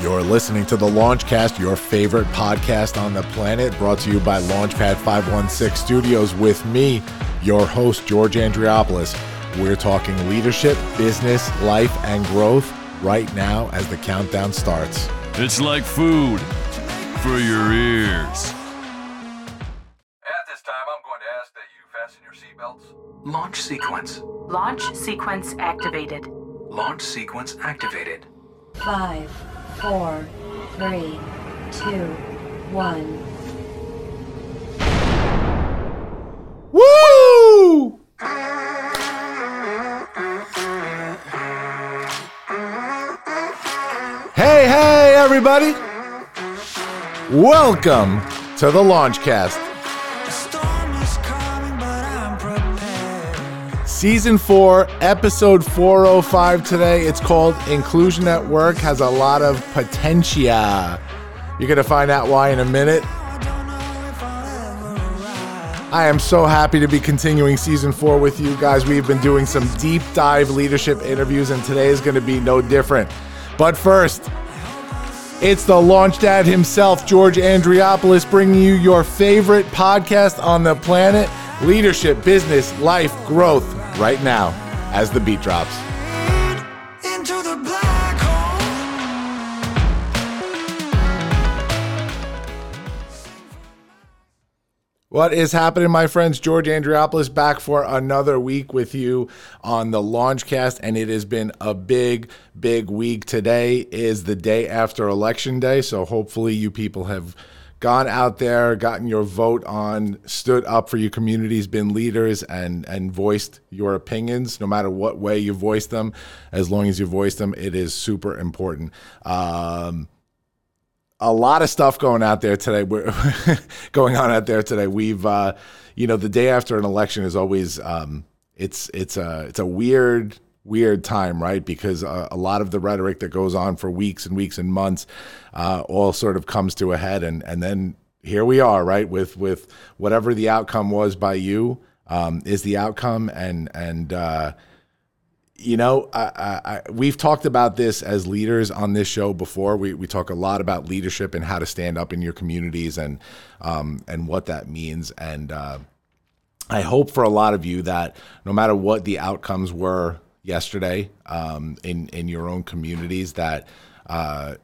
You're listening to the Launchcast, your favorite podcast on the planet, brought to you by Launchpad 516 Studios with me, your host, George Andriopoulos. We're talking leadership, business, life, and growth right now as the countdown starts. It's like food for your ears. At this time, I'm going to ask that you fasten your seatbelts. Launch sequence. Launch sequence activated. Launch sequence activated. Five, four, three, two, one. Woo! Hey, hey, everybody! Welcome to the Launchcast. Season 4, episode 405 today. It's called Inclusion at Work, has a lot of potential. You're going to find out why in a minute. I am so happy to be continuing season four with you guys. We've been doing some deep dive leadership interviews, and today is going to be no different. But first, it's the launch dad himself, George Andriopoulos, bringing you your favorite podcast on the planet leadership, business, life, growth, right now, as the beat drops. into the black hole. What is happening, my friends? George Andriopoulos back for another week with you on the Launchcast, and it has been a big, big week. Today is the day after Election Day, so hopefully, you people have gone out there, gotten your vote on, stood up for your communities, been leaders, and and voiced your opinions, no matter what way you voice them. As long as you voice them, it is super important. Um, a lot of stuff going out there today. We're going on out there today. We've, uh, you know, the day after an election is always, um, it's it's a it's a weird weird time, right? Because uh, a lot of the rhetoric that goes on for weeks and weeks and months, uh, all sort of comes to a head, and and then here we are, right? With with whatever the outcome was by you um, is the outcome, and and uh, you know, I, I, I, we've talked about this as leaders on this show before. We, we talk a lot about leadership and how to stand up in your communities and um, and what that means. And uh, I hope for a lot of you that no matter what the outcomes were yesterday um, in in your own communities, that uh,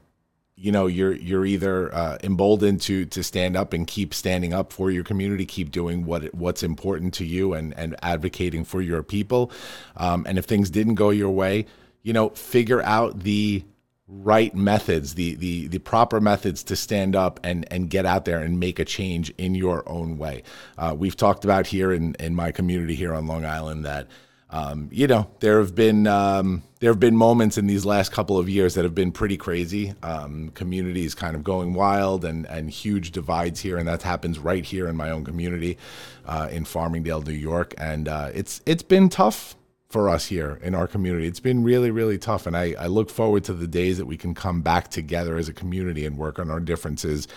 you know you're you're either uh, emboldened to to stand up and keep standing up for your community, keep doing what what's important to you, and and advocating for your people. Um, and if things didn't go your way, you know, figure out the right methods, the the the proper methods to stand up and and get out there and make a change in your own way. Uh, we've talked about here in in my community here on Long Island that um, you know, there have been um, there have been moments in these last couple of years that have been pretty crazy. Um, communities kind of going wild and and huge divides here, and that happens right here in my own community uh, in Farmingdale, New York, and uh, it's it's been tough for us here in our community. It's been really, really tough. And I, I, look forward to the days that we can come back together as a community and work on our differences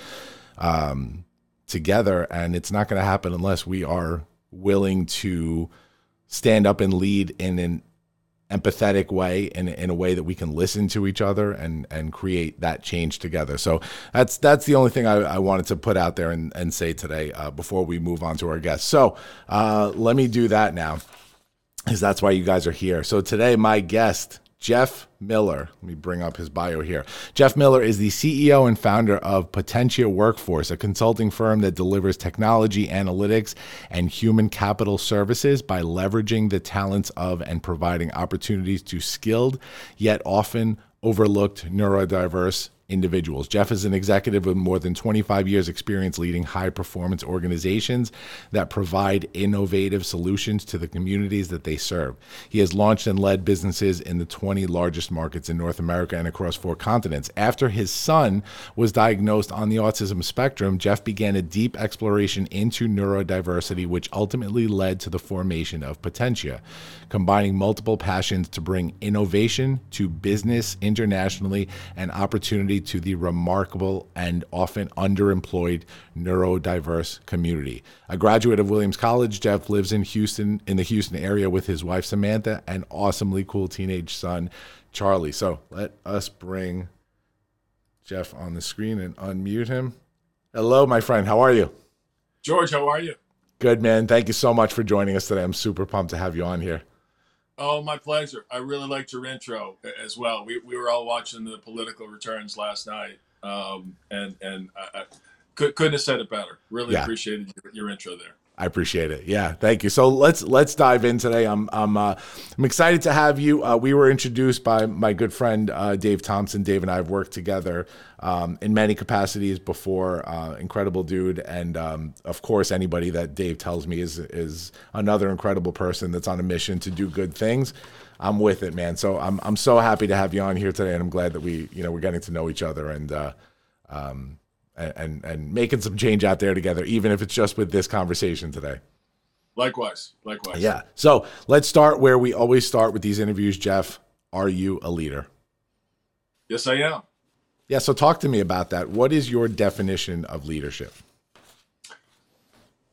um, together. And it's not going to happen unless we are willing to stand up and lead in an empathetic way in, in a way that we can listen to each other and and create that change together. So that's that's the only thing I, I wanted to put out there and, and say today uh, before we move on to our guests. So uh, let me do that now because that's why you guys are here. So today my guest Jeff Miller. Let me bring up his bio here. Jeff Miller is the CEO and founder of Potentia Workforce, a consulting firm that delivers technology, analytics, and human capital services by leveraging the talents of and providing opportunities to skilled yet often overlooked neurodiverse individuals. Jeff is an executive with more than 25 years' experience leading high performance organizations that provide innovative solutions to the communities that they serve. He has launched and led businesses in the 20 largest markets in North America and across four continents. After his son was diagnosed on the autism spectrum, Jeff began a deep exploration into neurodiversity, which ultimately led to the formation of Potentia, combining multiple passions to bring innovation to business internationally and to the remarkable and often underemployed neurodiverse community. A graduate of Williams College, Jeff lives in Houston, in the Houston area with his wife Samantha and awesomely cool teenage son Charlie. So let us bring Jeff on the screen and unmute him. Hello, my friend. How are you? George, how are you? Good, man. Thank you so much for joining us today. I'm super pumped to have you on here. Oh, my pleasure. I really liked your intro as well. We, we were all watching the political returns last night, um, and and I, I could, couldn't have said it better. Really Yeah. appreciated your, your intro there. I appreciate it. Yeah, thank you. So let's let's dive in today. I'm I'm uh, I'm excited to have you. Uh, we were introduced by my good friend uh, Dave Thompson. Dave and I have worked together um, in many capacities before. Uh, incredible dude, and um, of course, anybody that Dave tells me is is another incredible person that's on a mission to do good things. I'm with it, man. So I'm I'm so happy to have you on here today, and I'm glad that we you know we're getting to know each other and. Uh, um, and, and making some change out there together, even if it's just with this conversation today. Likewise, likewise. Yeah. So let's start where we always start with these interviews. Jeff, are you a leader? Yes, I am. Yeah. So talk to me about that. What is your definition of leadership?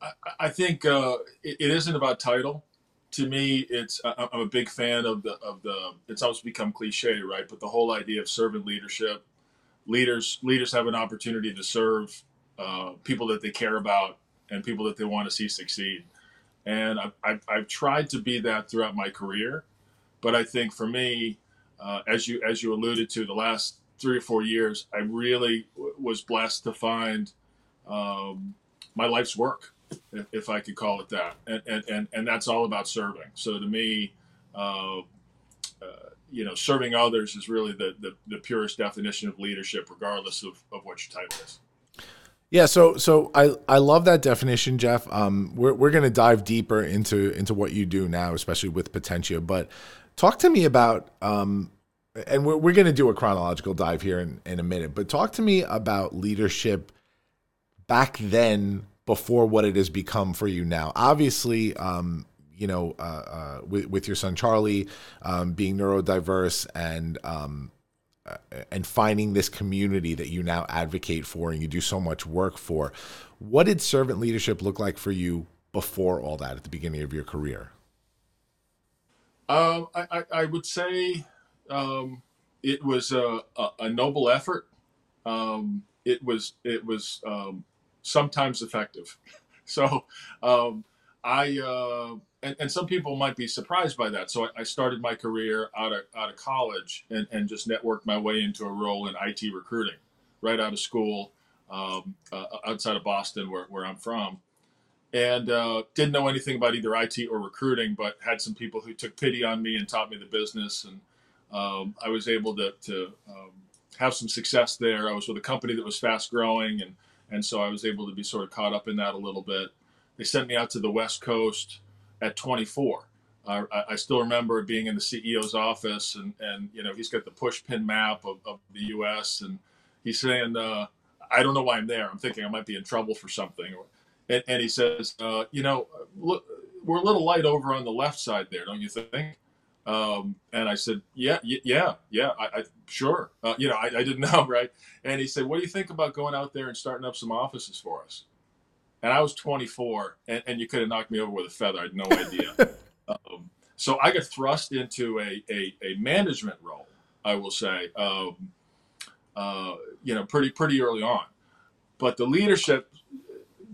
I, I think uh, it, it isn't about title. To me, it's I, I'm a big fan of the of the. It's almost become cliche, right? But the whole idea of servant leadership, leaders leaders have an opportunity to serve uh, people that they care about and people that they want to see succeed. And I've, I've, I've tried to be that throughout my career, but I think for me, uh, as you as you alluded to, the last three or four years, I really w- was blessed to find um, my life's work, if, if I could call it that, and, and and and that's all about serving. So to me, uh, uh, you know, serving others is really the, the the purest definition of leadership, regardless of, of what your title is. Yeah, so so I I love that definition, Jeff. Um, we're we're gonna dive deeper into into what you do now, especially with Potentia. But talk to me about um, and we're we're gonna do a chronological dive here in in a minute. But talk to me about leadership back then before what it has become for you now. Obviously, um, you know, uh, uh, with with your son Charlie um, being neurodiverse and um, and finding this community that you now advocate for and you do so much work for. What did servant leadership look like for you before all that at the beginning of your career? Um, I, I, would say um, it was a, a, a noble effort. Um, it was it was um, sometimes effective. So um, I uh, and, and some people might be surprised by that. So I, I started my career out of out of college and, and just networked my way into a role in IT recruiting right out of school um, uh, outside of Boston, where, where I'm from and uh, didn't know anything about either IT or recruiting, but had some people who took pity on me and taught me the business, and um, I was able to, to um, have some success there. I was with a company that was fast growing, and and so I was able to be sort of caught up in that a little bit. They sent me out to the West Coast at 24. Uh, I, I still remember being in the CEO's office, and and you know he's got the push pin map of, of the U.S. and he's saying, uh, I don't know why I'm there. I'm thinking I might be in trouble for something. And, and he says, uh, you know, look, we're a little light over on the left side there, don't you think? Um, and I said, yeah, y- yeah, yeah, I, I sure. Uh, you know, I, I didn't know, right? And he said, what do you think about going out there and starting up some offices for us? And I was 24, and, and you could have knocked me over with a feather. I had no idea. um, so I got thrust into a, a, a management role, I will say, um, uh, you know, pretty pretty early on. But the leadership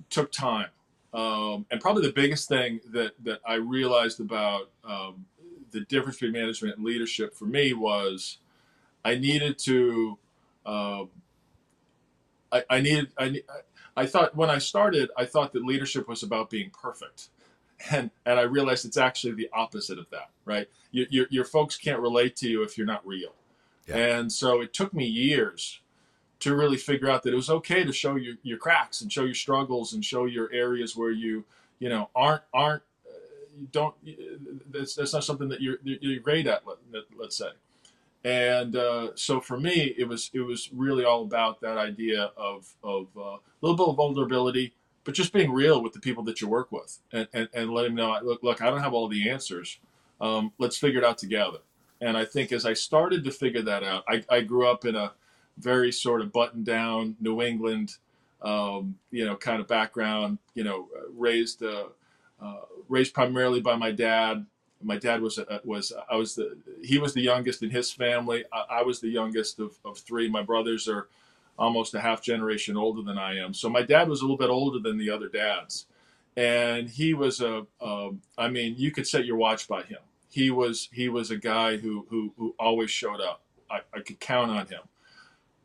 took time. Um, and probably the biggest thing that, that I realized about um, the difference between management and leadership for me was I needed to, um, I, I needed, I, I thought when I started, I thought that leadership was about being perfect. And, and I realized it's actually the opposite of that, right? Your, your, your folks can't relate to you if you're not real. Yeah. And so it took me years to really figure out that it was okay to show your, your cracks and show your struggles and show your areas where you you know aren't aren't uh, you don't that's, that's not something that you're you're great at let, let's say and uh, so for me it was it was really all about that idea of of uh, a little bit of vulnerability but just being real with the people that you work with and and, and let them know look look I don't have all the answers um, let's figure it out together and I think as I started to figure that out I, I grew up in a very sort of buttoned down New England, um, you know, kind of background. You know, raised uh, uh, raised primarily by my dad, my dad was uh, was I was the he was the youngest in his family. I, I was the youngest of, of three. My brothers are almost a half generation older than I am. So my dad was a little bit older than the other dads, and he was a. Um, mean, you could set your watch by him. He was he was a guy who who, who always showed up. I, I could count on him.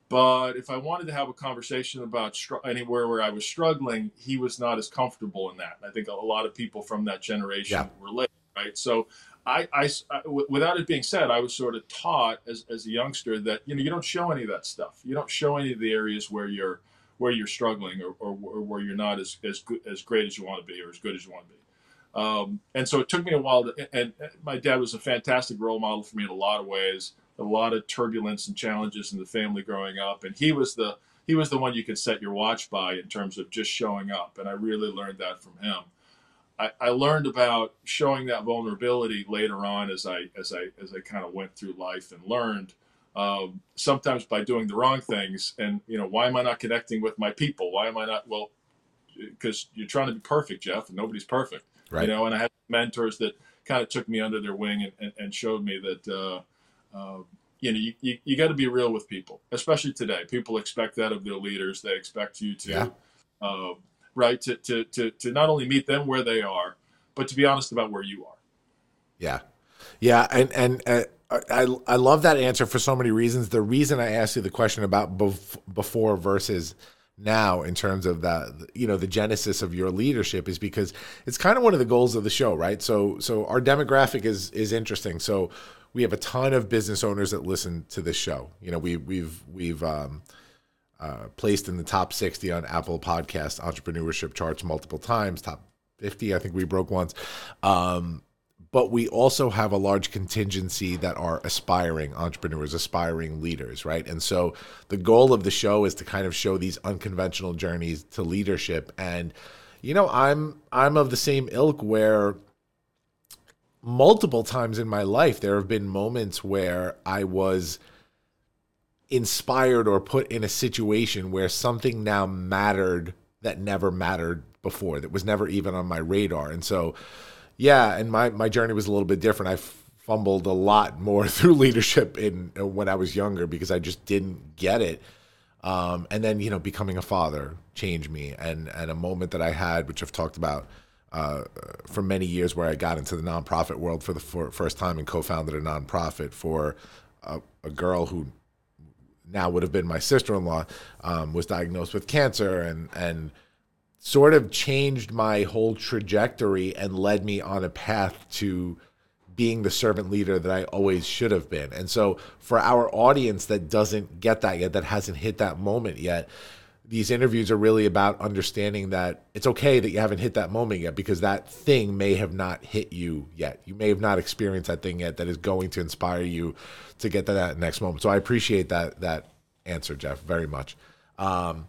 But if I wanted to have a conversation about str- anywhere where I was struggling, he was not as comfortable in that. I think a lot of people from that generation Yeah. relate, right? So, I, I, I- w- without it being said, I was sort of taught as, as a youngster that you know you don't show any of that stuff. You don't show any of the areas where you're where you're struggling or, or, or where you're not as as good, as great as you want to be or as good as you want to be. Um, and so it took me a while to, and, and my dad was a fantastic role model for me in a lot of ways. A lot of turbulence and challenges in the family growing up, and he was the he was the one you could set your watch by in terms of just showing up. And I really learned that from him. I, I learned about showing that vulnerability later on as I as I as I kind of went through life and learned um, sometimes by doing the wrong things. And you know, why am I not connecting with my people? Why am I not? Well, because you're trying to be perfect, Jeff, and nobody's perfect. Right. You know, and I had mentors that kind of took me under their wing and, and, and showed me that. Uh, uh, you know, you, you, you got to be real with people, especially today. People expect that of their leaders. They expect you to, Yeah. uh, right, to, to, to, to not only meet them where they are, but to be honest about where you are. Yeah, yeah, and and uh, I I love that answer for so many reasons. The reason I asked you the question about bef- before versus now in terms of that you know the genesis of your leadership is because it's kind of one of the goals of the show right so so our demographic is is interesting so we have a ton of business owners that listen to this show you know we we've we've um uh, placed in the top 60 on Apple Podcast entrepreneurship charts multiple times, top 50, I think we broke once. Um, but we also have a large contingency that are aspiring entrepreneurs, aspiring leaders, right? And so the goal of the show is to kind of show these unconventional journeys to leadership. And you know, I'm I'm of the same ilk where multiple times in my life there have been moments where I was inspired or put in a situation where something now mattered that never mattered before that was never even on my radar. And so yeah and my my journey was a little bit different. I fumbled a lot more through leadership in uh, when i was younger because i just didn't get it. Um, and then you know becoming a father changed me. And and a moment that i had which i've talked about uh, for many years where i got into the nonprofit world for the for, first time and co-founded a nonprofit for a, a girl who now would have been my sister-in-law um, was diagnosed with cancer and and sort of changed my whole trajectory and led me on a path to being the servant leader that I always should have been. And so for our audience that doesn't get that yet, that hasn't hit that moment yet, these interviews are really about understanding that it's okay that you haven't hit that moment yet because that thing may have not hit you yet. You may have not experienced that thing yet that is going to inspire you to get to that next moment. So I appreciate that that answer, Jeff, very much. Um,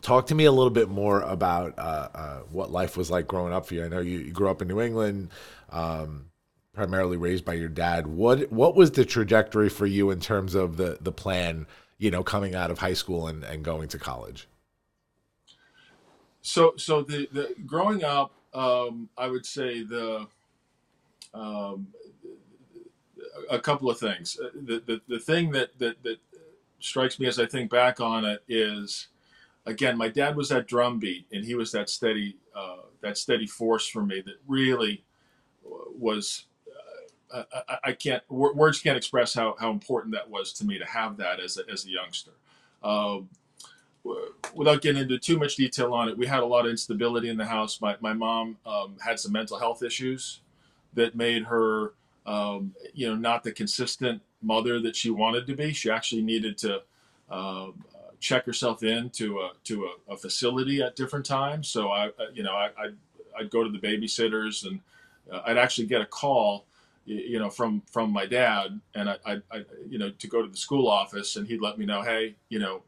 talk to me a little bit more about uh, uh, what life was like growing up for you. I know you, you grew up in New England, um, primarily raised by your dad. What what was the trajectory for you in terms of the the plan? You know, coming out of high school and, and going to college. So, so the, the growing up, um, I would say the um, a couple of things. Uh, The, the, the thing that, that that strikes me as I think back on it is, again, my dad was that drum beat, and he was that steady uh, that steady force for me that really was. I, I- can't wor- words can't express how, how important that was to me to have that as a, as a youngster. Um, without getting into too much detail on it, we had a lot of instability in the house. My, my mom um, had some mental health issues that made her, um, you know, not the consistent mother that she wanted to be. She actually needed to uh, check herself in to a, to a, a facility at different times. So I, you know, I, I'd, I'd go to the babysitters and uh, I'd actually get a call you know from from my dad. And I, I, I you know to go to the school office and he'd let me know hey you know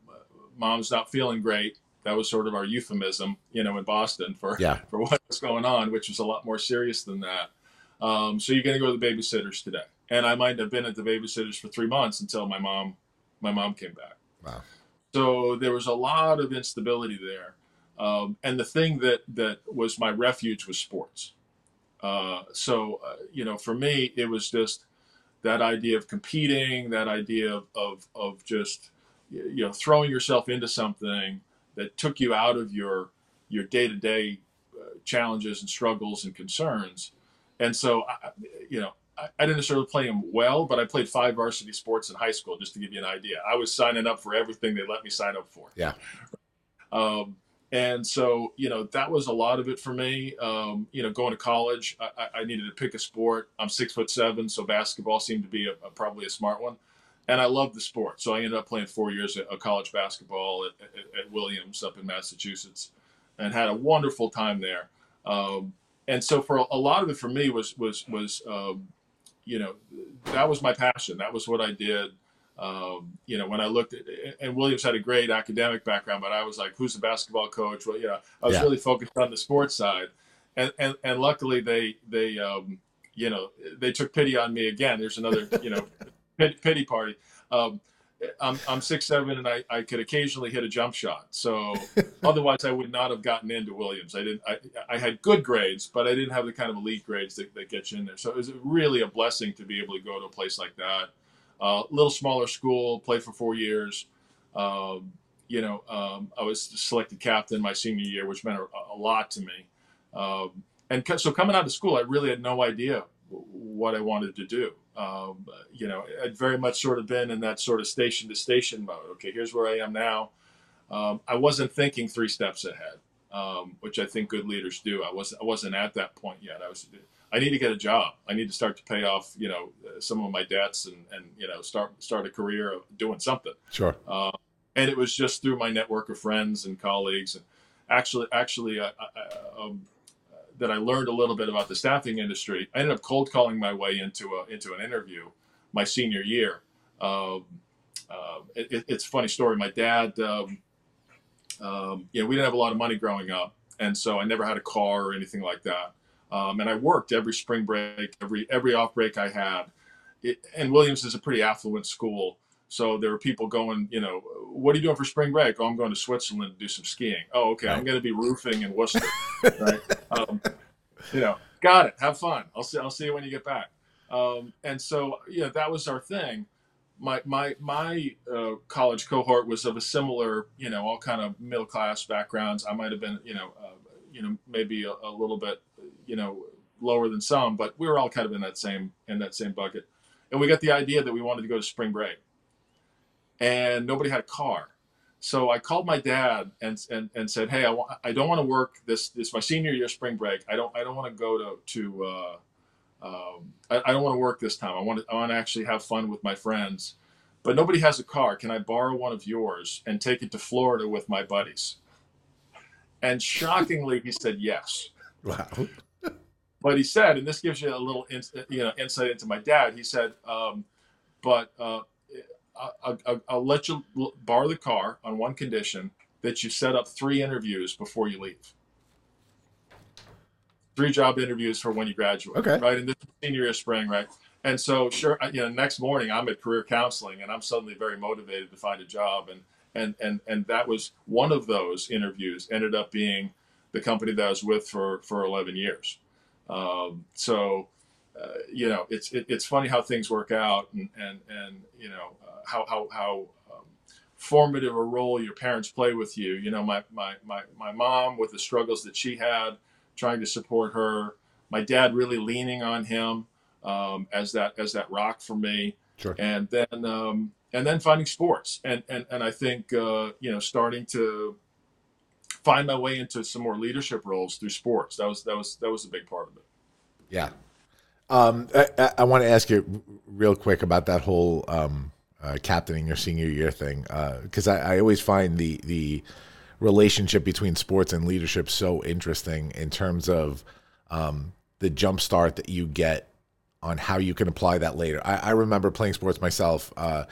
mom's not feeling great. That was sort of our euphemism you know in boston for Yeah. for what was going on which was a lot more serious than that. Um, so you're going to go to the babysitters today. And i might have been at the babysitters for three months until my mom my mom came back. Wow. so there was a lot of instability there. Um, and the thing that that was my refuge was sports Uh, so, uh, you know, for me, it was just that idea of competing, that idea of, of, of just, you know, throwing yourself into something that took you out of your, your day-to-day uh, challenges and struggles and concerns. And so, I, you know, I, I didn't necessarily play them well, but I played five varsity sports in high school, just to give you an idea. I was signing up for everything they let me sign up for. Yeah. Um, and so, you know, that was a lot of it for me. Um, you know, going to college, I, I, needed to pick a sport. I'm six foot seven, so basketball seemed to be a, a, probably a smart one. And I loved the sport. So I ended up playing four years of college basketball at, at, at Williams up in Massachusetts and had a wonderful time there. Um, and so for a, lot of it for me was, was, was, um, you know, that was my passion. That was what I did. Um, you know, when I looked at, and Williams had a great academic background, but I was like, who's the basketball coach? Well, you know, I was yeah. really focused on the sports side. And, and, and luckily they, they, um, you know, they took pity on me again. There's another, you know, pity party. Um, I'm, I'm six seven and I, I could occasionally hit a jump shot. So otherwise I would not have gotten into Williams. I didn't I, I had good grades, but I didn't have the kind of elite grades that, that get you in there. So it was really a blessing to be able to go to a place like that a uh, little smaller school, played for four years. Um, you know, um, I was selected captain my senior year, which meant a, a lot to me. Um, and so coming out of school, I really had no idea what I wanted to do. Um, you know, I'd very much sort of been in that sort of station to station mode. Okay, here's where I am now. Um, I wasn't thinking three steps ahead, um, which I think good leaders do. I wasn't. I wasn't at that point yet. I was I need to get a job. I need to start to pay off, you know, some of my debts and, and you know, start start a career of doing something. Sure. Uh, and it was just through my network of friends and colleagues, and actually, actually, uh, uh, um, that I learned a little bit about the staffing industry. I ended up cold calling my way into a into an interview my senior year. Um, uh, it, it's a funny story. My dad, um, um, you know, we didn't have a lot of money growing up, and so I never had a car or anything like that. Um, and I worked every spring break, every every off break I had. It, and Williams is a pretty affluent school, so there were people going, you know, what are you doing for spring break? Oh, I'm going to Switzerland to do some skiing. Oh, okay, I'm going to be roofing in Worcester. right? Um, you know, got it. Have fun. I'll see. I'll see you when you get back. Um, and so, you know, that was our thing. My my my uh, college cohort was of a similar, you know, all kind of middle class backgrounds. I might have been, you know, uh, you know, maybe a, a little bit you know lower than some, but we were all kind of in that same in that same bucket. And we got the idea that we wanted to go to spring break, and nobody had a car. So I called my dad and and, and said, "Hey, I, want, I don't want to work this this my senior year spring break. I don't I don't want to go to to uh, um, I, I, don't want to work this time. I want to I want to actually have fun with my friends, but nobody has a car. Can I borrow one of yours and take it to Florida with my buddies?" And shockingly, he said yes. Wow. But he said, and this gives you a little, you know, insight into my dad. He said, um, "But uh, I, I, I'll let you borrow the car on one condition that you set up three interviews before you leave. Three job interviews for when you graduate. Okay. Right, and this senior year spring, right? And so, sure, you know, next morning I'm at career counseling, and I'm suddenly very motivated to find a job, and and and and that was one of those interviews. Ended up being the company that I was with for for 11 years. Um, so, uh, you know, it's it, it's funny how things work out, and and and you know uh, how how how um, formative a role your parents play with you. You know, my my my my mom with the struggles that she had, trying to support her. My dad really leaning on him um, as that as that rock for me. Sure. And then um, and then finding sports, and and and I think uh, you know starting to find my way into some more leadership roles through sports. That was that was that was a big part of it. Yeah. Um, I, I, want to ask you real quick about that whole um, uh, captaining your senior year thing because uh, I, I, always find the the relationship between sports and leadership so interesting in terms of um, the jump start that you get on how you can apply that later. I, I remember playing sports myself uh,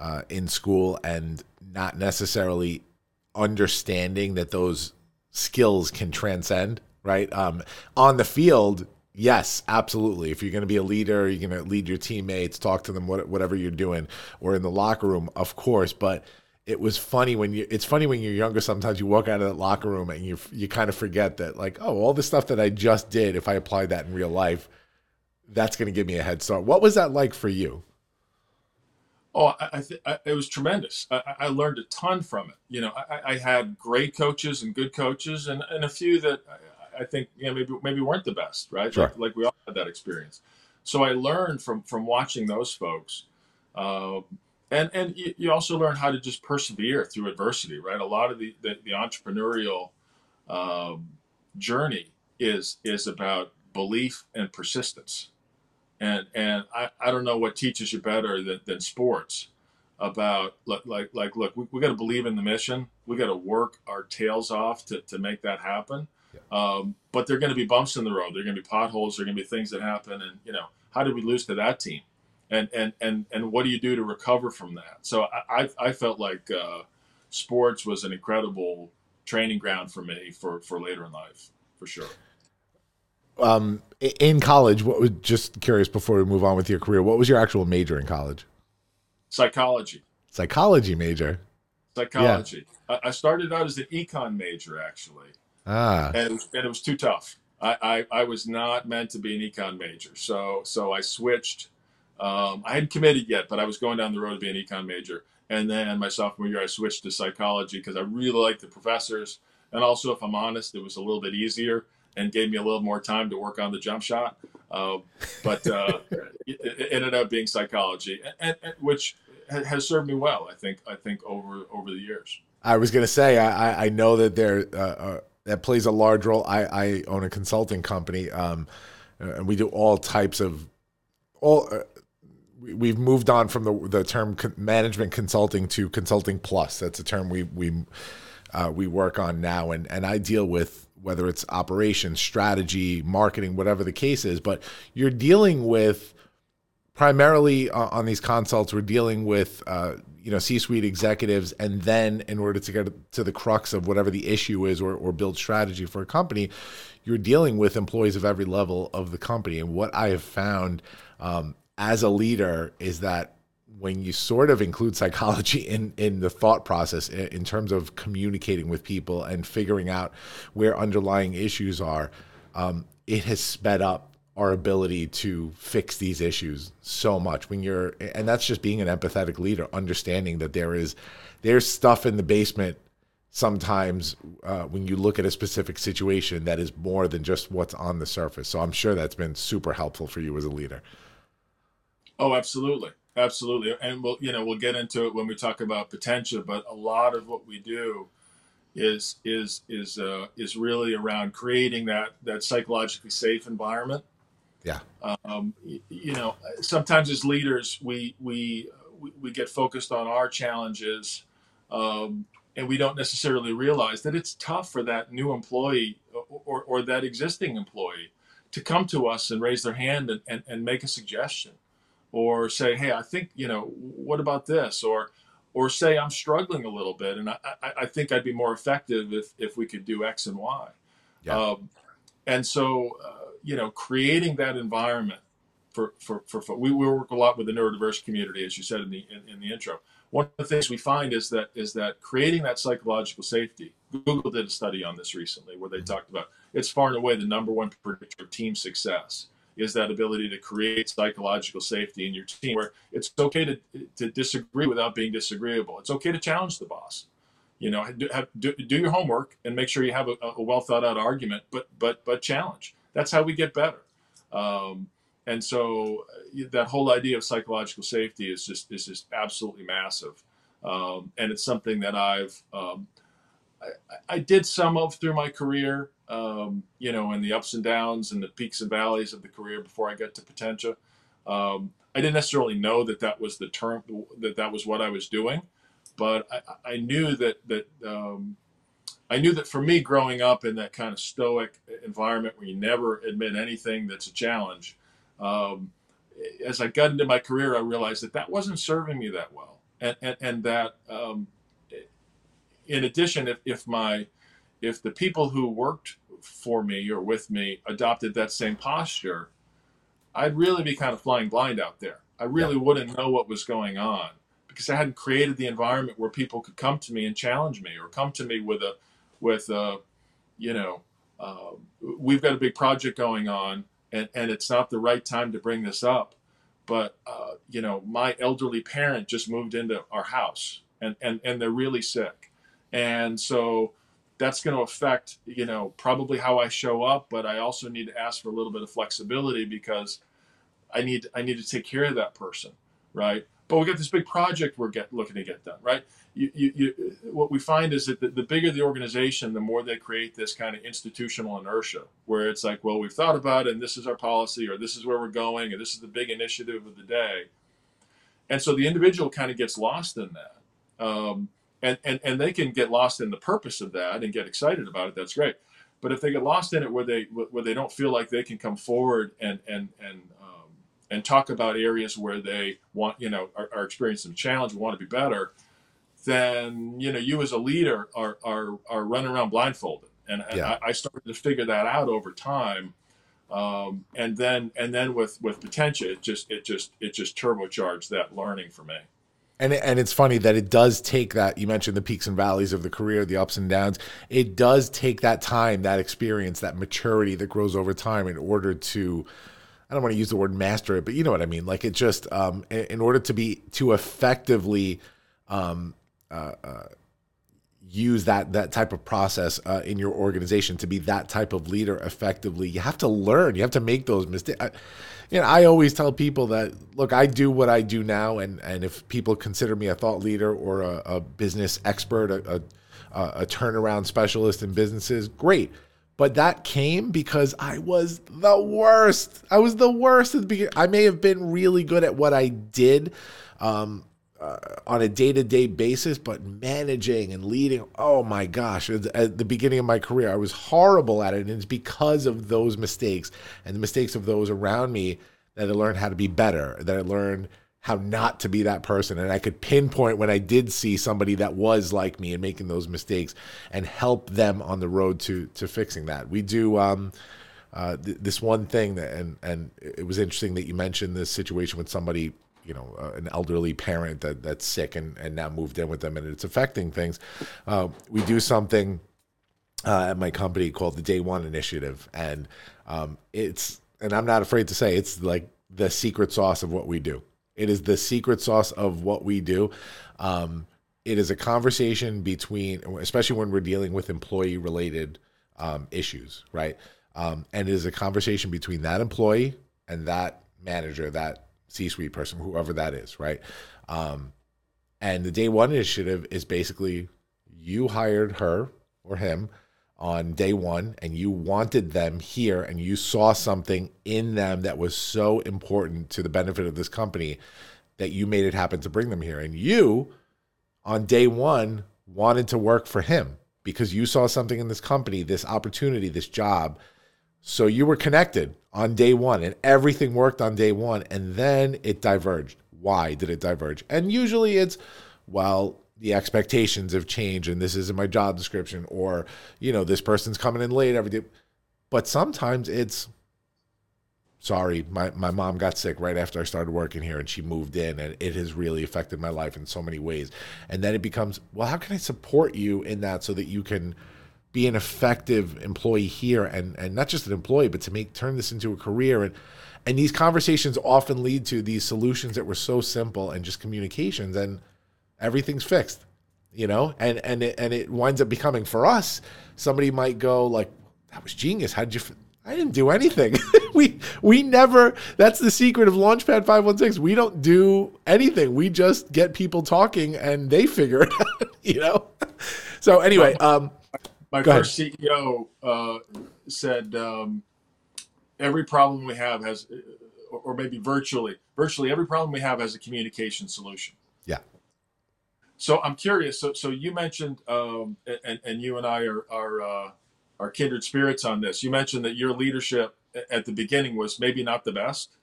uh in school and not necessarily understanding that those skills can transcend, right? Um, on the field, yes, absolutely. If you're going to be a leader, you're going to lead your teammates, talk to them, whatever you're doing, or in the locker room, of course. But it was funny when you it's funny when you're younger sometimes you walk out of that locker room and you you kind of forget that like oh all the stuff that I just did if I applied that in real life that's going to give me a head start. What was that like for you? Oh, I, I think it was tremendous. I, I learned a ton from it. You know, I, I had great coaches and good coaches, and, and a few that I, I think you know maybe maybe weren't the best, right? Sure. Like, like we all had that experience. So I learned from from watching those folks, um, and and you, you also learn how to just persevere through adversity, right? A lot of the the, the entrepreneurial um, journey is is about belief and persistence and and I, I don't know what teaches you better than, than sports about like like, like look we, we got to believe in the mission. We got to work our tails off to, to make that happen. Um, but there are going to be bumps in the road. There are going to be potholes. There are going to be things that happen. And you know how did we lose to that team? And and and and what do you do to recover from that? So i i, I felt like uh, sports was an incredible training ground for me for for later in life for sure Um, in college, what was just curious before we move on with your career? What was your actual major in college? psychology Psychology major. psychology I, I started out as an econ major actually Ah, and it was, and it was too tough. I, I, I was not meant to be an econ major, so so I switched. Um, I hadn't committed yet, but I was going down the road to be an econ major. And then my sophomore year, I switched to psychology because I really liked the professors, and also, if I'm honest, it was a little bit easier and gave me a little more time to work on the jump shot. Uh, but uh, it, it ended up being psychology, and, and, which has served me well. I think I think over over the years. I was gonna say I I, know that there uh, uh, that plays a large role. I I own a consulting company, um, uh, and we do all types of all. Uh, we- we've moved on from the the term management consulting to consulting plus. That's a term we we uh, we work on now, and and I deal with whether it's operations, strategy, marketing, whatever the case is. But you're dealing with primarily uh, on these consults, we're dealing with uh, you know C-suite executives, and then in order to get to the crux of whatever the issue is, or, or build strategy for a company, you're dealing with employees of every level of the company. And what I have found um, as a leader is that when you sort of include psychology in in the thought process in, in terms of communicating with people and figuring out where underlying issues are, um, it has sped up our ability to fix these issues so much. When you're and that's just being an empathetic leader understanding that there is there's stuff in the basement sometimes uh, when you look at a specific situation that is more than just what's on the surface. So i'm sure that's been super helpful for you as a leader. Oh, absolutely, absolutely, and we'll you know we'll get into it when we talk about Potentia. But a lot of what we do is is is uh, is really around creating that that psychologically safe environment. yeah Um, you know, sometimes as leaders, we we we, get focused on our challenges, um, and we don't necessarily realize that it's tough for that new employee or, or, or that existing employee to come to us and raise their hand and, and, and make a suggestion or say, hey, I think, you know, what about this? Or or say I'm struggling a little bit and I, I, I think I'd be more effective if, if we could do X and Y. Yeah. Um, and so, uh, you know, creating that environment for, for, for, for we, we work a lot with the neurodiverse community, as you said in the, in, in the intro. One of the things we find is that, is that creating that psychological safety, Google did a study on this recently where they talked about it's far and away the number one predictor of team success is that ability to create psychological safety in your team where it's okay to, to disagree without being disagreeable. It's okay to challenge the boss. You know, do, have, do, do your homework and make sure you have a, a well thought out argument, but but but challenge. That's how we get better. Um, and so uh, that whole idea of psychological safety is just is just absolutely massive, um, and it's something that I've um, I, I did some of through my career, um, you know, and the ups and downs and the peaks and valleys of the career before I got to Potentia. Um, I didn't necessarily know that that was the term that that was what I was doing, but I, I knew that that um, I knew that for me growing up in that kind of stoic environment where you never admit anything that's a challenge, um, as I got into my career, I realized that that wasn't serving me that well, and and, and that um, in addition, if, if my if the people who worked for me or with me adopted that same posture, I'd really be kind of flying blind out there. I really wouldn't know what was going on because I hadn't created the environment where people could come to me and challenge me or come to me with a with a you know uh, we've got a big project going on and and it's not the right time to bring this up but uh, you know my elderly parent just moved into our house and and and they're really sick and so that's going to affect you know probably how I show up but I also need to ask for a little bit of flexibility because I need I need to take care of that person right but we got this big project we're get, looking to get done right you, you, you, what we find is that the, the bigger the organization, the more they create this kind of institutional inertia, where it's like, well, we've thought about it, and this is our policy, or this is where we're going, and this is the big initiative of the day. And so the individual kind of gets lost in that. Um, and, and, and they can get lost in the purpose of that and get excited about it. That's great. But if they get lost in it where they where they don't feel like they can come forward and and and um, and talk about areas where they want you know are, are experiencing challenge, want to be better, then you know you as a leader are are, are running around blindfolded and, and Yeah. I, I started to figure that out over time um, and then and then with with potentia it just it just it just turbocharged that learning for me And and it's funny that it does take that you mentioned the peaks and valleys of the career, the ups and downs. It does take that time, that experience, that maturity that grows over time in order to I don't want to use the word master it, but you know what I mean. Like it just um, in, order to be to effectively um, uh, uh, use that that type of process uh, in your organization to be that type of leader effectively you have to learn you have to make those mistakes you know i always tell people that look i do what i do now and and if people consider me a thought leader or a, a business expert a, a, a turnaround specialist in businesses great but that came because I was the worst. I was the worst at the beginning. I may have been really good at what I did, um, uh, on a day-to-day basis but managing and leading oh my gosh at at the beginning of my career i was horrible at it and it's because of those mistakes and the mistakes of those around me that i learned how to be better that i learned how not to be that person and i could pinpoint when i did see somebody that was like me and making those mistakes and help them on the road to to fixing that. We do um uh, th- this one thing that, and and it was interesting that you mentioned this situation with somebody, you know, uh, an elderly parent that that's sick and and now moved in with them and it's affecting things. Uh, we do something uh, at my company called the Day One Initiative, and um, it's and I'm not afraid to say it's like the secret sauce of what we do. It is the secret sauce of what we do. Um, it is a conversation between, especially when we're dealing with employee related um, issues, right? Um, and it is a conversation between that employee and that manager, that C-suite person, whoever that is, right? Um, and the day one initiative is basically you hired her or him on day one and you wanted them here and you saw something in them that was so important to the benefit of this company that you made it happen to bring them here. And you, on day one, wanted to work for him because you saw something in this company, this opportunity, this job. So you were connected on day one and everything worked on day one. And then it diverged. Why did it diverge? And usually it's, well, the expectations have changed and this isn't my job description or, you know, this person's coming in late every day. But sometimes it's, sorry, my, my mom got sick right after I started working here and she moved in and it has really affected my life in so many ways. And then it becomes, well, how can I support you in that so that you can be an effective employee here and, and not just an employee, but to make turn this into a career. And and these conversations often lead to these solutions that were so simple and just communications and everything's fixed you know? And and it, and it winds up becoming for us somebody might go like that was genius. How did you f-? i didn't do anything. We we never that's the secret of launchpad 516 we don't do anything. We just get people talking and they figure it out you know? So anyway um my Go ahead. first ceo uh, said um, every problem we have has or or maybe virtually virtually every problem we have has a communication solution yeah So I'm curious. So, so you mentioned, um, and, and you and I are are, uh, are kindred spirits on this. You mentioned that your leadership at the beginning was maybe not the best.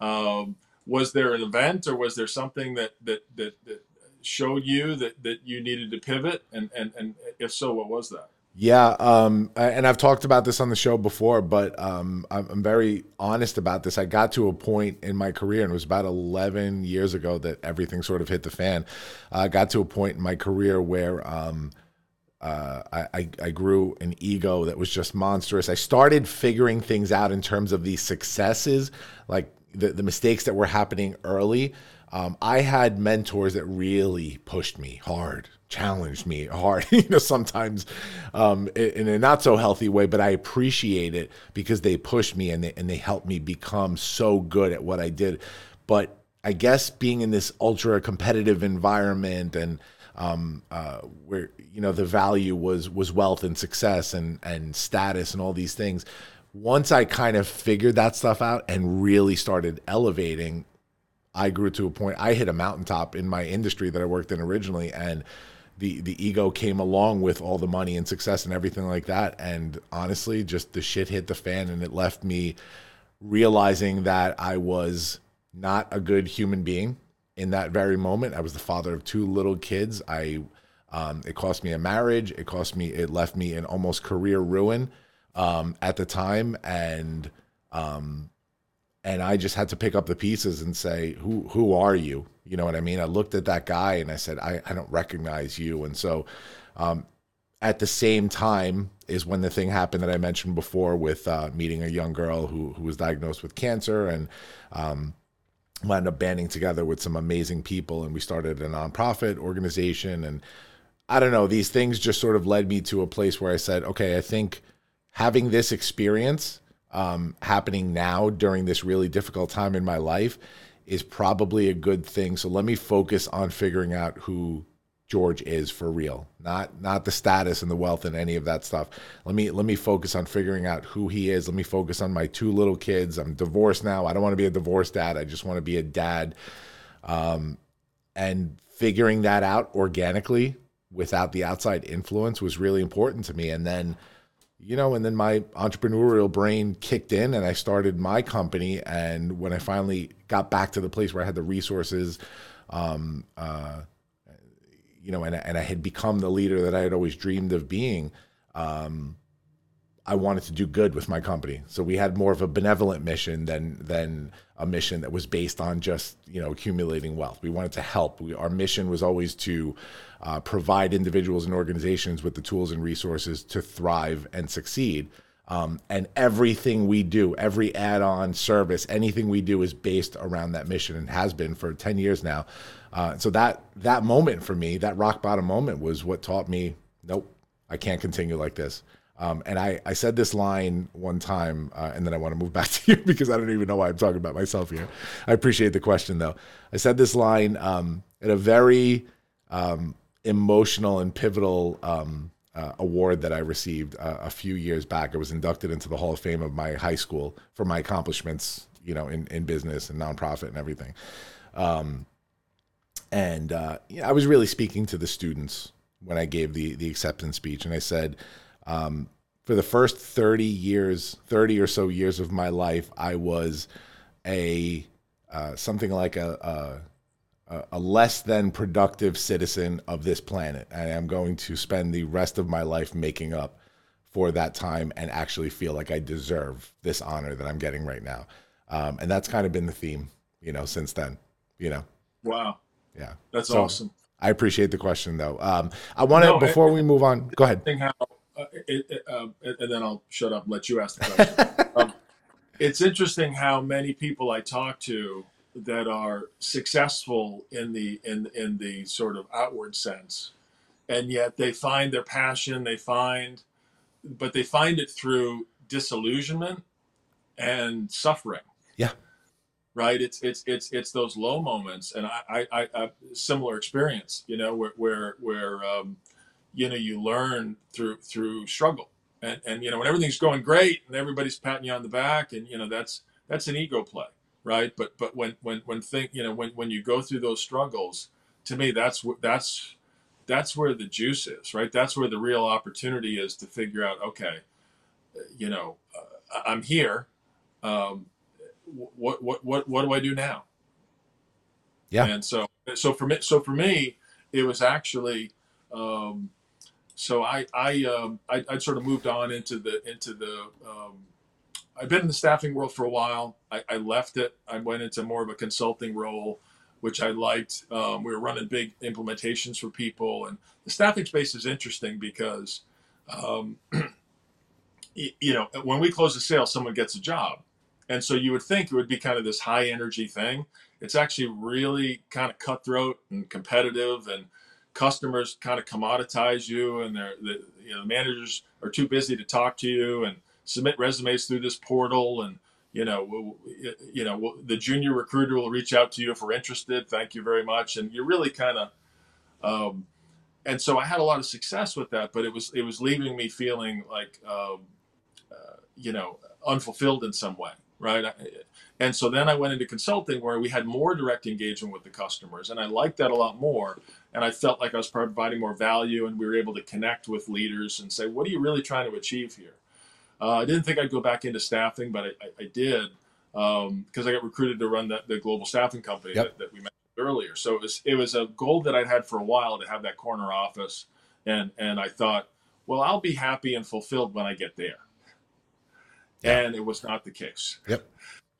Um, was there an event, or was there something that that that, that showed you that, that you needed to pivot? And, and and if so, what was that? Yeah, um, and I've talked about this on the show before, but um, I'm, very honest about this. I got to a point in my career, and it was about 11 years ago that everything sort of hit the fan. I got to a point in my career where um, uh, I, I, I grew an ego that was just monstrous. I started figuring things out in terms of the successes, like the, the mistakes that were happening early. Um, I had mentors that really pushed me hard, challenged me hard, you know, sometimes um, in a not so healthy way, but I appreciate it because they pushed me and they, and they helped me become so good at what I did. But I guess being in this ultra competitive environment and um, uh, where you know the value was was wealth and success and and status and all these things. Once I kind of figured that stuff out and really started elevating, I grew to a point. I hit a mountaintop in my industry that I worked in originally, and the the ego came along with all the money and success and everything like that. And honestly, just the shit hit the fan, and it left me realizing that I was not a good human being in that very moment. I was the father of two little kids. I um, it cost me a marriage. It cost me. It left me in almost career ruin um, at the time, and um, and I just had to pick up the pieces and say, "Who who are you?" You know what I mean? I looked at that guy and I said, "I, I don't recognize you." And so, um, at the same time, is when the thing happened that I mentioned before with uh, meeting a young girl who who was diagnosed with cancer and. Um, wound up banding together with some amazing people and we started a nonprofit organization and I don't know, these things just sort of led me to a place where I said, okay, I think having this experience um, happening now during this really difficult time in my life is probably a good thing. So let me focus on figuring out who George is for real, not not the status and the wealth and any of that stuff. Let me let me focus on figuring out who he is. Let me focus on my two little kids. I'm divorced now. I don't want to be a divorced dad. I just want to be a dad. Um, and figuring that out organically without the outside influence was really important to me. And then, you know, and then my entrepreneurial brain kicked in and I started my company. And when I finally got back to the place where I had the resources, um, uh, you know, and, and I had become the leader that I had always dreamed of being, um, I wanted to do good with my company. So we had more of a benevolent mission than than a mission that was based on just you know accumulating wealth. We wanted to help. We, our mission was always to uh, provide individuals and organizations with the tools and resources to thrive and succeed. Um, and everything we do, every add-on service, anything we do is based around that mission and has been for 10 years now. Uh, so that that moment for me, that rock bottom moment, was what taught me, nope, I can't continue like this. Um, and I, I said this line one time, uh, and then I want to move back to you because I don't even know why I'm talking about myself here. I appreciate the question though. I said this line um, at a very um, emotional and pivotal um, uh, award that I received uh, a few years back. I was inducted into the Hall of Fame of my high school for my accomplishments, you know, in, in business and nonprofit and everything. Um, and uh, yeah, I was really speaking to the students when I gave the the acceptance speech, and I said, um, for the first thirty years, thirty or so years of my life, I was a uh, something like a, a a less than productive citizen of this planet, and I'm going to spend the rest of my life making up for that time and actually feel like I deserve this honor that I'm getting right now. Um, and that's kind of been the theme, you know, since then. You know, Wow, yeah. that's So- awesome. I appreciate the question, though. Um, I want to No, before we move on. Go ahead. How, uh, it, it, um, and and then I'll shut up and let you ask the question. um, it's interesting how many people I talk to that are successful in the in in the sort of outward sense, and yet they find their passion. They find, but they find it through disillusionment and suffering. Yeah. Right. It's it's it's it's those low moments, and I I, I, I similar experience. You know, where where where um, you know you learn through through struggle, and and you know when everything's going great and everybody's patting you on the back, and you know that's that's an ego play, right? But but when when when think you know when when you go through those struggles, to me that's wh- that's that's where the juice is, right? That's where the real opportunity is to figure out, okay, you know, uh, I'm here. Um, what what what what do I do now? Yeah. And so so for me so for me it was actually um, so I I, um, I I sort of moved on into the into the um, I've been in the staffing world for a while. I, I left it. I went into more of a consulting role, which I liked. Um, we were running big implementations for people, and the staffing space is interesting because, um, you know, when we close a sale, someone gets a job, and so you would think it would be kind of this high energy thing. It's actually really kind of cutthroat and competitive, and customers kind of commoditize you, and they're the you know the managers are too busy to talk to you and submit resumes through this portal and you know you know the junior recruiter will reach out to you if we're interested thank you very much and you're really kind of um, and so i had a lot of success with that but it was it was leaving me feeling like um, uh, you know unfulfilled in some way right? I- and so then i went into consulting where we had more direct engagement with the customers and i liked that a lot more and i felt like i was providing more value and we were able to connect with leaders and say what are you really trying to achieve here uh, I didn't think I'd go back into staffing, but I, I, I did because I got recruited to run the, the global staffing company Yep. that, that we mentioned earlier. So it was it was a goal that I'd had for a while to have that corner office, and and I thought, well, I'll be happy and fulfilled when I get there. And it was not the case. Yep.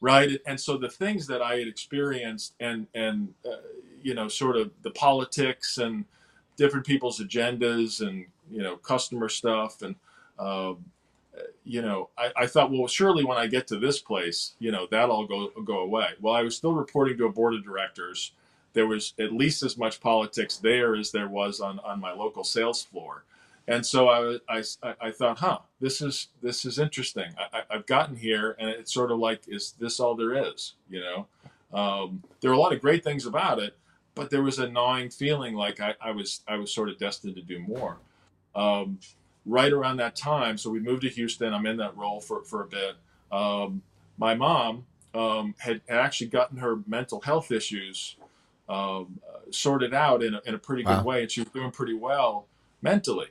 Right. And so the things that I had experienced and and uh, you know sort of the politics and different people's agendas and you know customer stuff and um, you know, I, I thought, well, surely when I get to this place, you know, that'll go go away. Well, I was still reporting to a board of directors. There was at least as much politics there as there was on, on my local sales floor, and so I, I, I thought, huh, this is this is interesting. I, I- I've gotten here, and it's sort of like, is this all there is? You know, um, there are a lot of great things about it, but there was a gnawing feeling like I, I was I was sort of destined to do more. Um, right around that time, so we moved to Houston. I'm in that role for, for a bit. Um, my mom um, had, had actually gotten her mental health issues um, uh, sorted out in a, in a pretty Wow. good way, and she was doing pretty well mentally.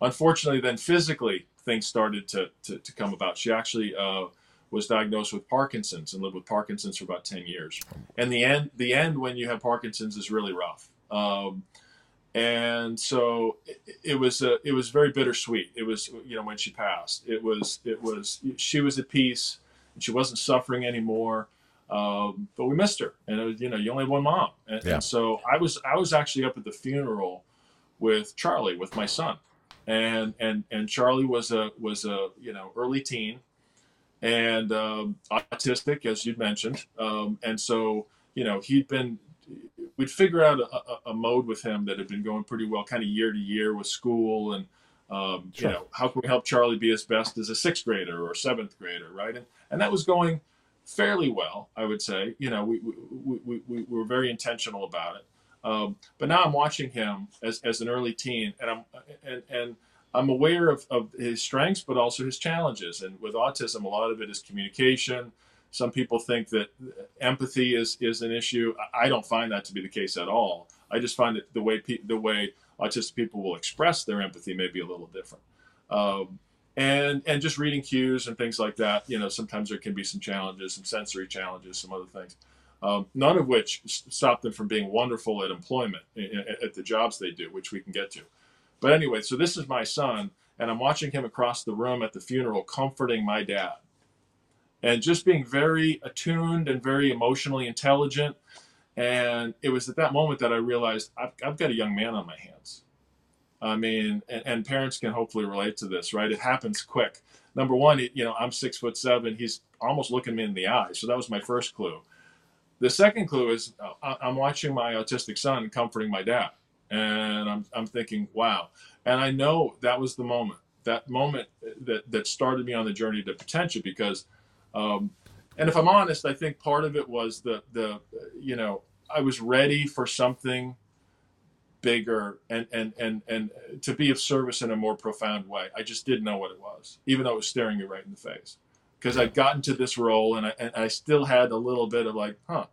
Unfortunately, then physically, things started to, to, to come about. She actually uh, was diagnosed with Parkinson's and lived with Parkinson's for about 10 years. And the end, the end when you have Parkinson's is really rough. Um, and so it, it was a, it was very bittersweet. It was you know when she passed, it was it was she was at peace, and she wasn't suffering anymore. Um, but we missed her, and it was, you know you only have one mom, and, Yeah. and so I was I was actually up at the funeral with Charlie, with my son, and and and Charlie was a was a you know early teen, and um, autistic as you'd mentioned, um, and so you know he'd been we'd figure out a, a, a mode with him that had been going pretty well, kind of year to year with school, and um, Sure. you know how can we help Charlie be his best as a sixth grader or seventh grader, right? And and that was going fairly well, I would say. You know, we, we, we, we were very intentional about it. Um, but now I'm watching him as, as an early teen, and I'm and, and I'm aware of, of his strengths, but also his challenges. And with autism, a lot of it is communication. Some people think that empathy is, is an issue. I don't find that to be the case at all. I just find that the way pe- the way autistic people will express their empathy may be a little different. Um, and and just reading cues and things like that. You know, sometimes there can be some challenges, some sensory challenges, some other things. Um, none of which stop them from being wonderful at employment at the jobs they do, which we can get to. But anyway, so this is my son, and I'm watching him across the room at the funeral, comforting my dad, and just being very attuned and very emotionally intelligent. And it was at that moment that I realized I've, I've got a young man on my hands. I mean, and, and parents can hopefully relate to this, right? It happens quick. Number one, you know, I'm six foot seven. He's almost looking me in the eye. So that was my first clue. The second clue is uh, I'm watching my autistic son comforting my dad. And I'm, I'm thinking, wow. And I know that was the moment, that moment that, that started me on the journey to Potentia because, um, and if I'm honest, I think part of it was the, the, you know, I was ready for something bigger and, and, and, and to be of service in a more profound way. I just didn't know what it was, even though it was staring me right in the face because I'd gotten to this role and I, and I still had a little bit of like, huh,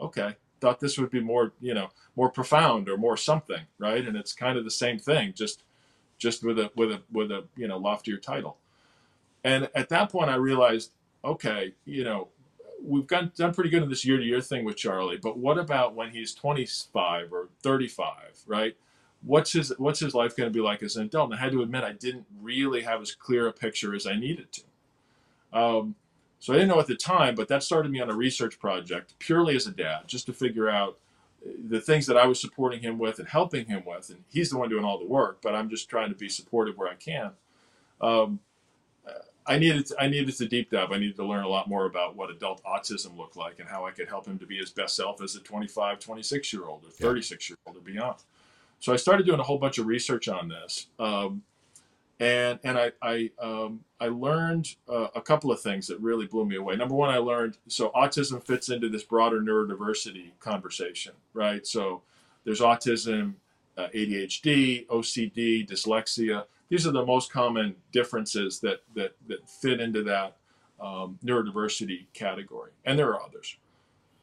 okay, thought this would be more, you know, more profound or more something, right? And it's kind of the same thing, just just with a with a with a you know loftier title. And at that point, I realized, okay, you know, we've done done pretty good in this year to year thing with Charlie, but what about when he's 25 or 35, right? what's his what's his life going to be like as an adult? And I had to admit I didn't really have as clear a picture as I needed to. Um, so I didn't know at the time, but that started me on a research project purely as a dad, just to figure out uh, the things that I was supporting him with and helping him with. And he's the one doing all the work, but I'm just trying to be supportive where I can. Um, I needed to, I needed to deep dive. I needed to learn a lot more about what adult autism looked like and how I could help him to be his best self as a 25, 26 year old or 36 year old or beyond. So I started doing a whole bunch of research on this, um, and and I I, um, I learned uh, a couple of things that really blew me away. Number one, I learned so autism fits into this broader neurodiversity conversation, right? So there's autism, uh, ADHD, OCD, dyslexia these are the most common differences that that that fit into that um, neurodiversity category, and there are others.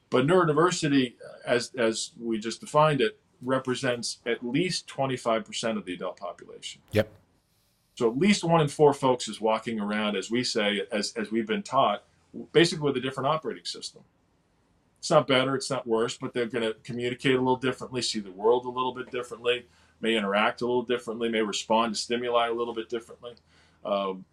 But neurodiversity, as as we just defined it, represents at least 25% of the adult population. Yep. So at least one in four folks is walking around, as we say, as as we've been taught, basically with a different operating system. It's not better, it's not worse, but they're going to communicate a little differently, see the world a little bit differently may interact a little differently, may respond to stimuli a little bit differently. Um,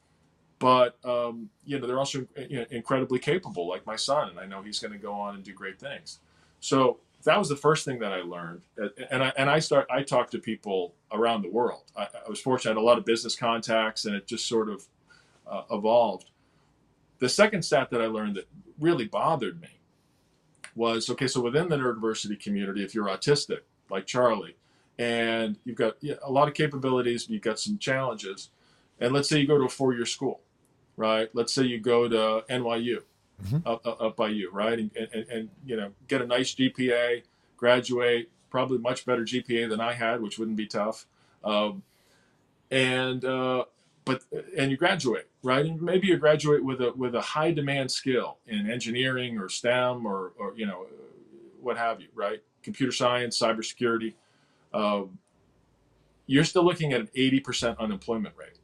but um, you know they're also you know, incredibly capable, like my son, and I know he's going to go on and do great things. So that was the first thing that I learned, and I and I start I talked to people around the world. I, I was fortunate; I had a lot of business contacts, and it just sort of uh, evolved. The second stat that I learned that really bothered me was okay. So within the neurodiversity community, if you're autistic, like Charlie, and you've got a lot of capabilities, you've got some challenges. And let's say you go to a four year school, right? Let's say you go to NYU mm-hmm. up, up, by you, right? And, and, and, you know, get a nice GPA, graduate, probably much better GPA than I had, which wouldn't be tough. Um, and, uh, but, and you graduate, right? And maybe you graduate with a, with a high demand skill in engineering or STEM or, or, you know, what have you, right? Computer science, cybersecurity um, you're still looking at an 80% unemployment rate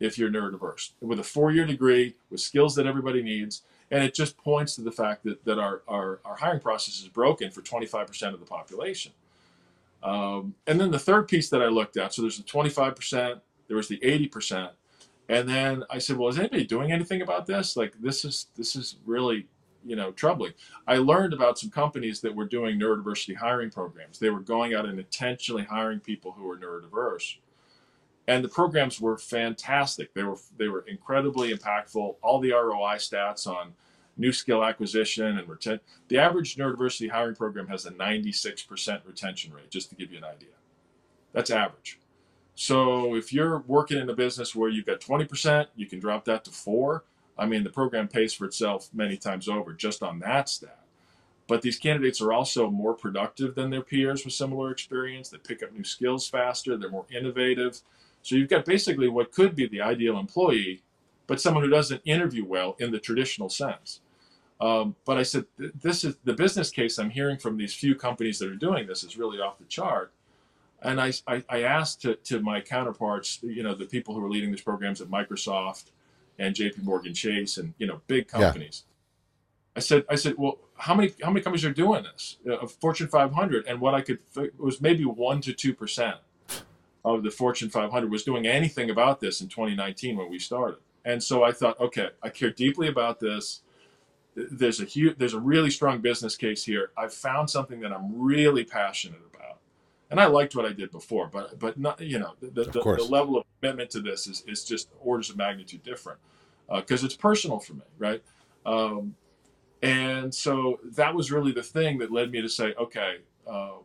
if you're neurodiverse with a four-year degree with skills that everybody needs. And it just points to the fact that, that our, our, our hiring process is broken for 25% of the population. Um, and then the third piece that i looked at so there's the 25% there was the 80% and then i said well is anybody doing anything about this? Like this is this is really you know troubling. I learned about some companies that were doing neurodiversity hiring programs. They were going out and intentionally hiring people who were neurodiverse, and the programs were fantastic. They were they were incredibly impactful. All the ROI stats on new skill acquisition and retention. The average neurodiversity hiring program has a 96% retention rate, just to give you an idea. That's average. So if you're working in a business where you've got 20%, you can drop that to four I mean, the program pays for itself many times over just on that stat. But these candidates are also more productive than their peers with similar experience. They pick up new skills faster, they're more innovative. So you've got basically what could be the ideal employee, but someone who doesn't interview well in the traditional sense. Um, but I said, this is the business case I'm hearing from these few companies that are doing this is really off the chart. And I, I, I asked to, to my counterparts, you know, the people who are leading these programs at Microsoft, and J.P. Morgan Chase and you know big companies. Yeah. I said, I said, well, how many how many companies are doing this? Uh, Fortune 500, and what I could was maybe one to two percent of the Fortune 500 was doing anything about this in 2019 when we started. And so I thought, okay, I care deeply about this. There's a huge, there's a really strong business case here. I've found something that I'm really passionate about, and I liked what I did before, but but not, you know, the, the, the level of commitment to this is, is just orders of magnitude different because uh, it's personal for me, right? Um, and so that was really the thing that led me to say, okay, um,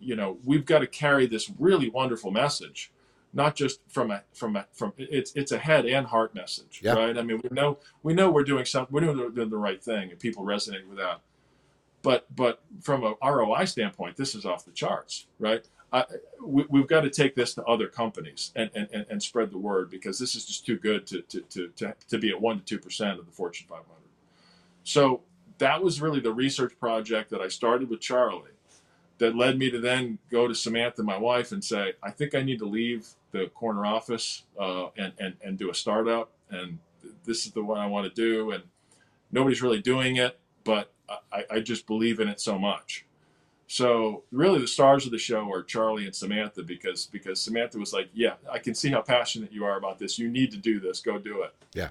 you know, we've got to carry this really wonderful message, not just from a from a from it's it's a head and heart message, yeah. right? I mean, we know we know we're doing something, we're doing the, the right thing, and people resonate with that. But but from a ROI standpoint, this is off the charts, right? I, we, have got to take this to other companies and, and, and spread the word because this is just too good to, to, to, to, to be at 1% to 2% of the Fortune 500. So that was really the research project that I started with Charlie that led me to then go to Samantha, my wife, and say, I think I need to leave the corner office uh, and, and, and do a startup. And this is the one I want to do. And nobody's really doing it, but I, I just believe in it so much. So really, the stars of the show are Charlie and Samantha because because Samantha was like, "Yeah, I can see how passionate you are about this. You need to do this. Go do it." Yeah,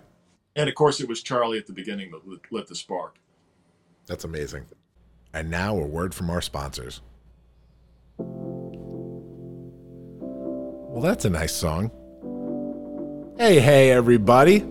And of course, it was Charlie at the beginning that lit, lit the spark. that's amazing. And now a word from our sponsors. Well, that's a nice song. Hey, hey, everybody.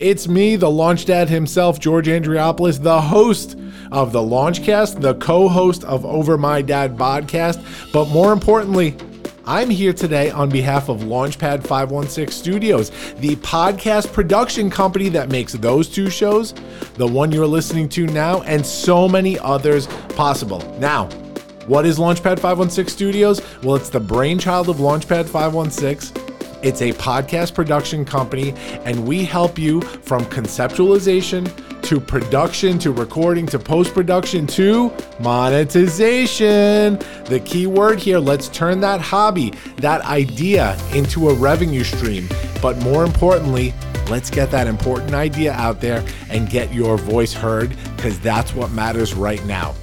It's me, the launch dad himself, George Andriopoulos, the host of the Launchcast, the co host of Over My Dad podcast. But more importantly, I'm here today on behalf of Launchpad 516 Studios, the podcast production company that makes those two shows, the one you're listening to now, and so many others possible. Now, what is Launchpad 516 Studios? Well, it's the brainchild of Launchpad 516. It's a podcast production company, and we help you from conceptualization to production to recording to post production to monetization. The key word here let's turn that hobby, that idea into a revenue stream. But more importantly, let's get that important idea out there and get your voice heard because that's what matters right now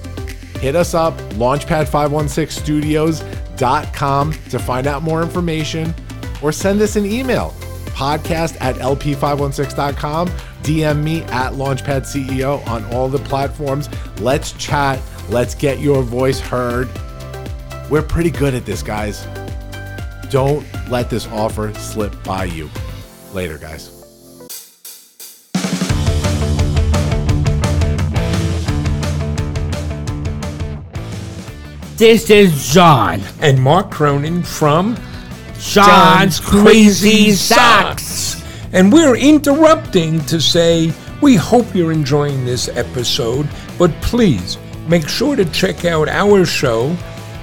hit us up launchpad516studios.com to find out more information or send us an email podcast at lp516.com dm me at launchpadceo on all the platforms. Let's chat. Let's get your voice heard. We're pretty good at this guys. Don't let this offer slip by you. Later guys This is John. and Mark Cronin from John's Crazy Socks. And we're interrupting to say we hope you're enjoying this episode, but please make sure to check out our show,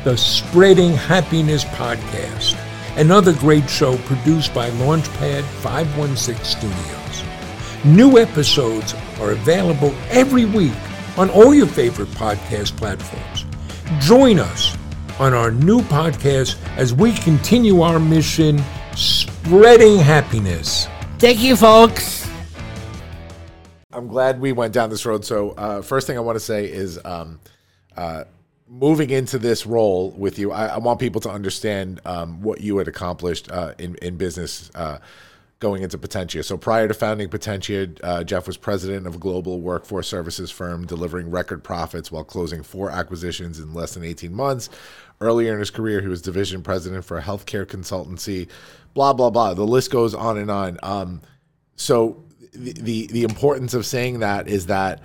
the Spreading Happiness Podcast, another great show produced by Launchpad 516 Studios. New episodes are available every week on all your favorite podcast platforms. Join us on our new podcast as we continue our mission spreading happiness. Thank you, folks. I'm glad we went down this road. So, uh, first thing I want to say is um, uh, moving into this role with you, I, I want people to understand um, what you had accomplished uh, in, in business uh, going into Potentia. So, prior to founding Potentia, uh, Jeff was president of a global workforce services firm, delivering record profits while closing four acquisitions in less than 18 months. Earlier in his career, he was division president for a healthcare consultancy, blah, blah, blah. The list goes on and on. Um, so the, the the importance of saying that is that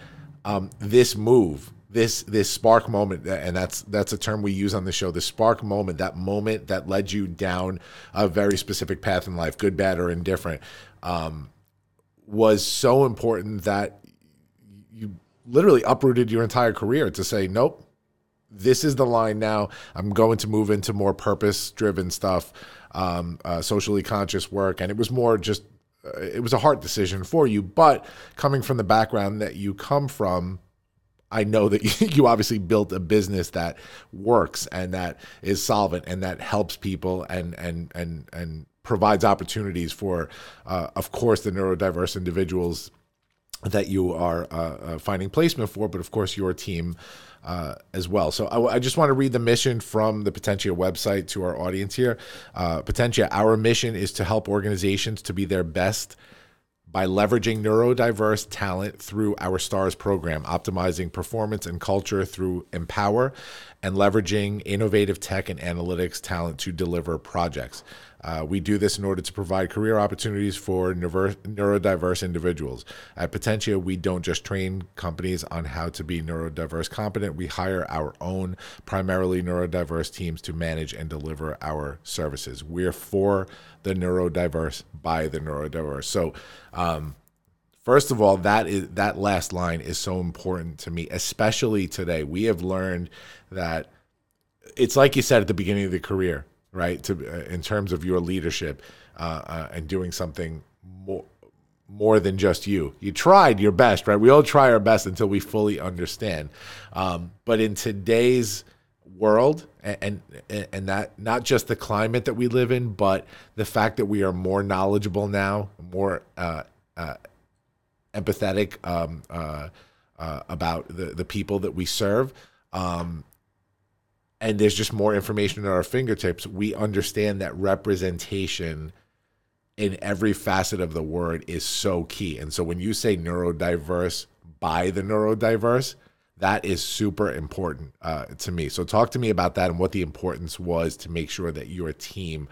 um, this move this this spark moment and that's that's a term we use on the show the spark moment that moment that led you down a very specific path in life good bad or indifferent um, was so important that you literally uprooted your entire career to say nope this is the line now. I'm going to move into more purpose driven stuff, um, uh, socially conscious work. And it was more just, uh, it was a hard decision for you. But coming from the background that you come from, I know that you obviously built a business that works and that is solvent and that helps people and and and and provides opportunities for, uh, of course, the neurodiverse individuals that you are uh, uh, finding placement for, but of course your team uh, as well. So I, I just want to read the mission from the Potentia website to our audience here. Uh, Potentia, our mission is to help organizations to be their best by leveraging neurodiverse talent through our STARS program, optimizing performance and culture through Empower, and leveraging innovative tech and analytics talent to deliver projects. Uh, we do this in order to provide career opportunities for neuro- neurodiverse individuals. At Potentia, we don't just train companies on how to be neurodiverse competent, we hire our own primarily neurodiverse teams to manage and deliver our services. We're for the neurodiverse by the neurodiverse. So, um, First of all, that is that last line is so important to me, especially today. We have learned that it's like you said at the beginning of the career, right? To uh, in terms of your leadership uh, uh, and doing something more more than just you. You tried your best, right? We all try our best until we fully understand. Um, but in today's world, and, and and that not just the climate that we live in, but the fact that we are more knowledgeable now, more uh, uh, empathetic um, uh, uh, about the, the people that we serve. um, and there's just more information at our fingertips, we understand that representation in every facet of the word is so key. And so when you say neurodiverse by the neurodiverse, that is super important uh, to me. So talk to me about that and what the importance was to make sure that your team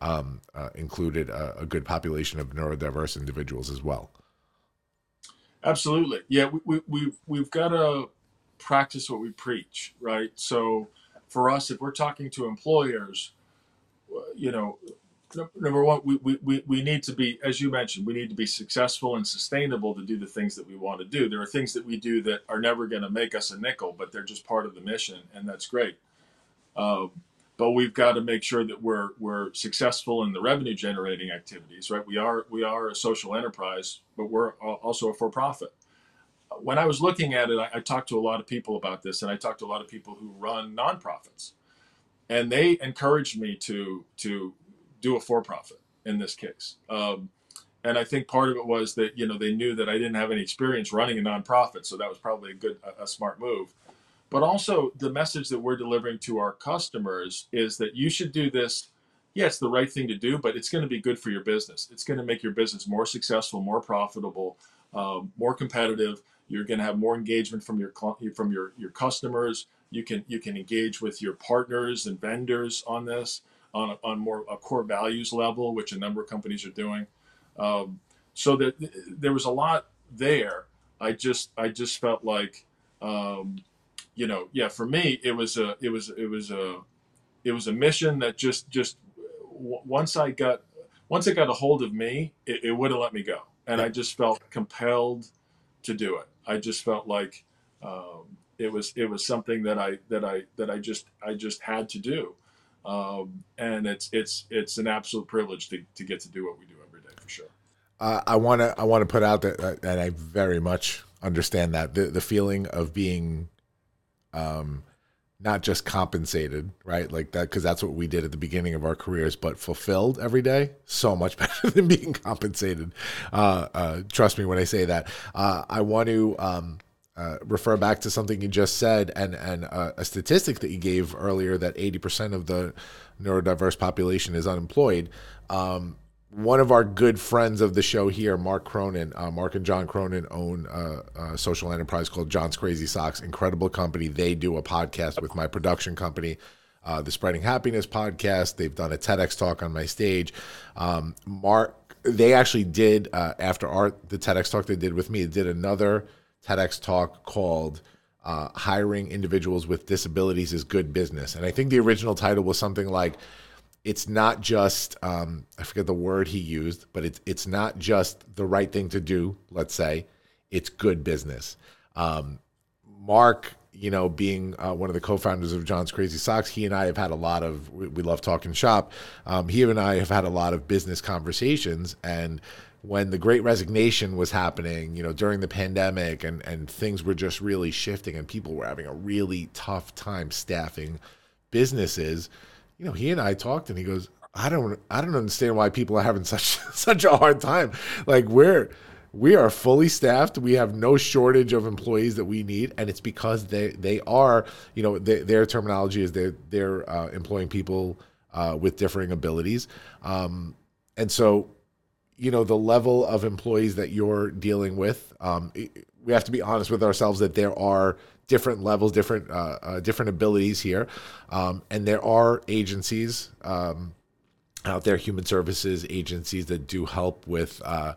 um, uh, included a, a, good population of neurodiverse individuals as well. Absolutely, yeah. We, we, we've we've got to practice what we preach, right? So for us, if we're talking to employers, you know, number one, we, we, we need to be, as you mentioned, we need to be successful and sustainable to do the things that we want to do. There are things that we do that are never going to make us a nickel, but they're just part of the mission, and that's great. Um, but we've got to make sure that we're we're successful in the revenue generating activities, right? We are we are a social enterprise, but we're also a for profit. When I was looking at it, I, I talked to a lot of people about this, and I talked to a lot of people who run nonprofits, and they encouraged me to to do a for profit in this case. Um, and I think part of it was that you know they knew that I didn't have any experience running a nonprofit, so that was probably a good, a, a smart move. But also the message that we're delivering to our customers is that you should do this. Yeah, it's the right thing to do, but it's going to be good for your business. It's going to make your business more successful, more profitable, um, more competitive. You're going to have more engagement from your from your your customers. You can you can engage with your partners and vendors on this on a, on more a core values level, which a number of companies are doing. Um, so that there was a lot there. I just I just felt like, um, you know, yeah, for me it was a it was it was a it was a mission that just just once I got once it got a hold of me, it, it wouldn't let me go, and I just felt compelled to do it. I just felt like um, it was it was something that I that I that I just I just had to do um, and it's it's it's an absolute privilege to, to get to do what we do every day for sure. Uh, I want to I want to put out that that I very much understand that the the feeling of being, um, not just compensated, right? Like that because that's what we did at the beginning of our careers, but fulfilled every day. So much better than being compensated. Uh, uh, trust me when I say that. Uh, I want to. Um, uh, refer back to something you just said and and uh, a statistic that you gave earlier that 80% of the neurodiverse population is unemployed. Um, one of our good friends of the show here, Mark Cronin, uh, Mark and John Cronin own a, a, social enterprise called John's Crazy Socks. Incredible company. They do a podcast with my production company, uh, the Spreading Happiness podcast. They've done a TEDx talk on my stage. Um, Mark, they actually did uh, after our the TEDx talk they did with me. Did another TEDx talk called uh, Hiring Individuals with Disabilities is Good Business. And I think the original title was something like, it's not just, um, I forget the word he used, but it's, it's not just the right thing to do, let's say, it's good business. Um, Mark, you know, being uh, one of the co-founders of John's Crazy Socks, he and I have had a lot of. We, we love talking shop. Um, he and I have had a lot of business conversations, and when the great resignation was happening, you know, during the pandemic and, and things were just really shifting and people were having a really tough time staffing businesses, you know, he and I talked and he goes, I don't I don't understand why people are having such such a hard time. Like we're we are fully staffed. We have no shortage of employees that we need, and it's because they they are, you know, they, their terminology is they're they're uh, employing people uh, with differing abilities, um, and so you know the level of employees that you're dealing with um, we have to be honest with ourselves that there are different levels different uh, uh, different abilities here. Um, and there are agencies um, out there human services agencies that do help with uh,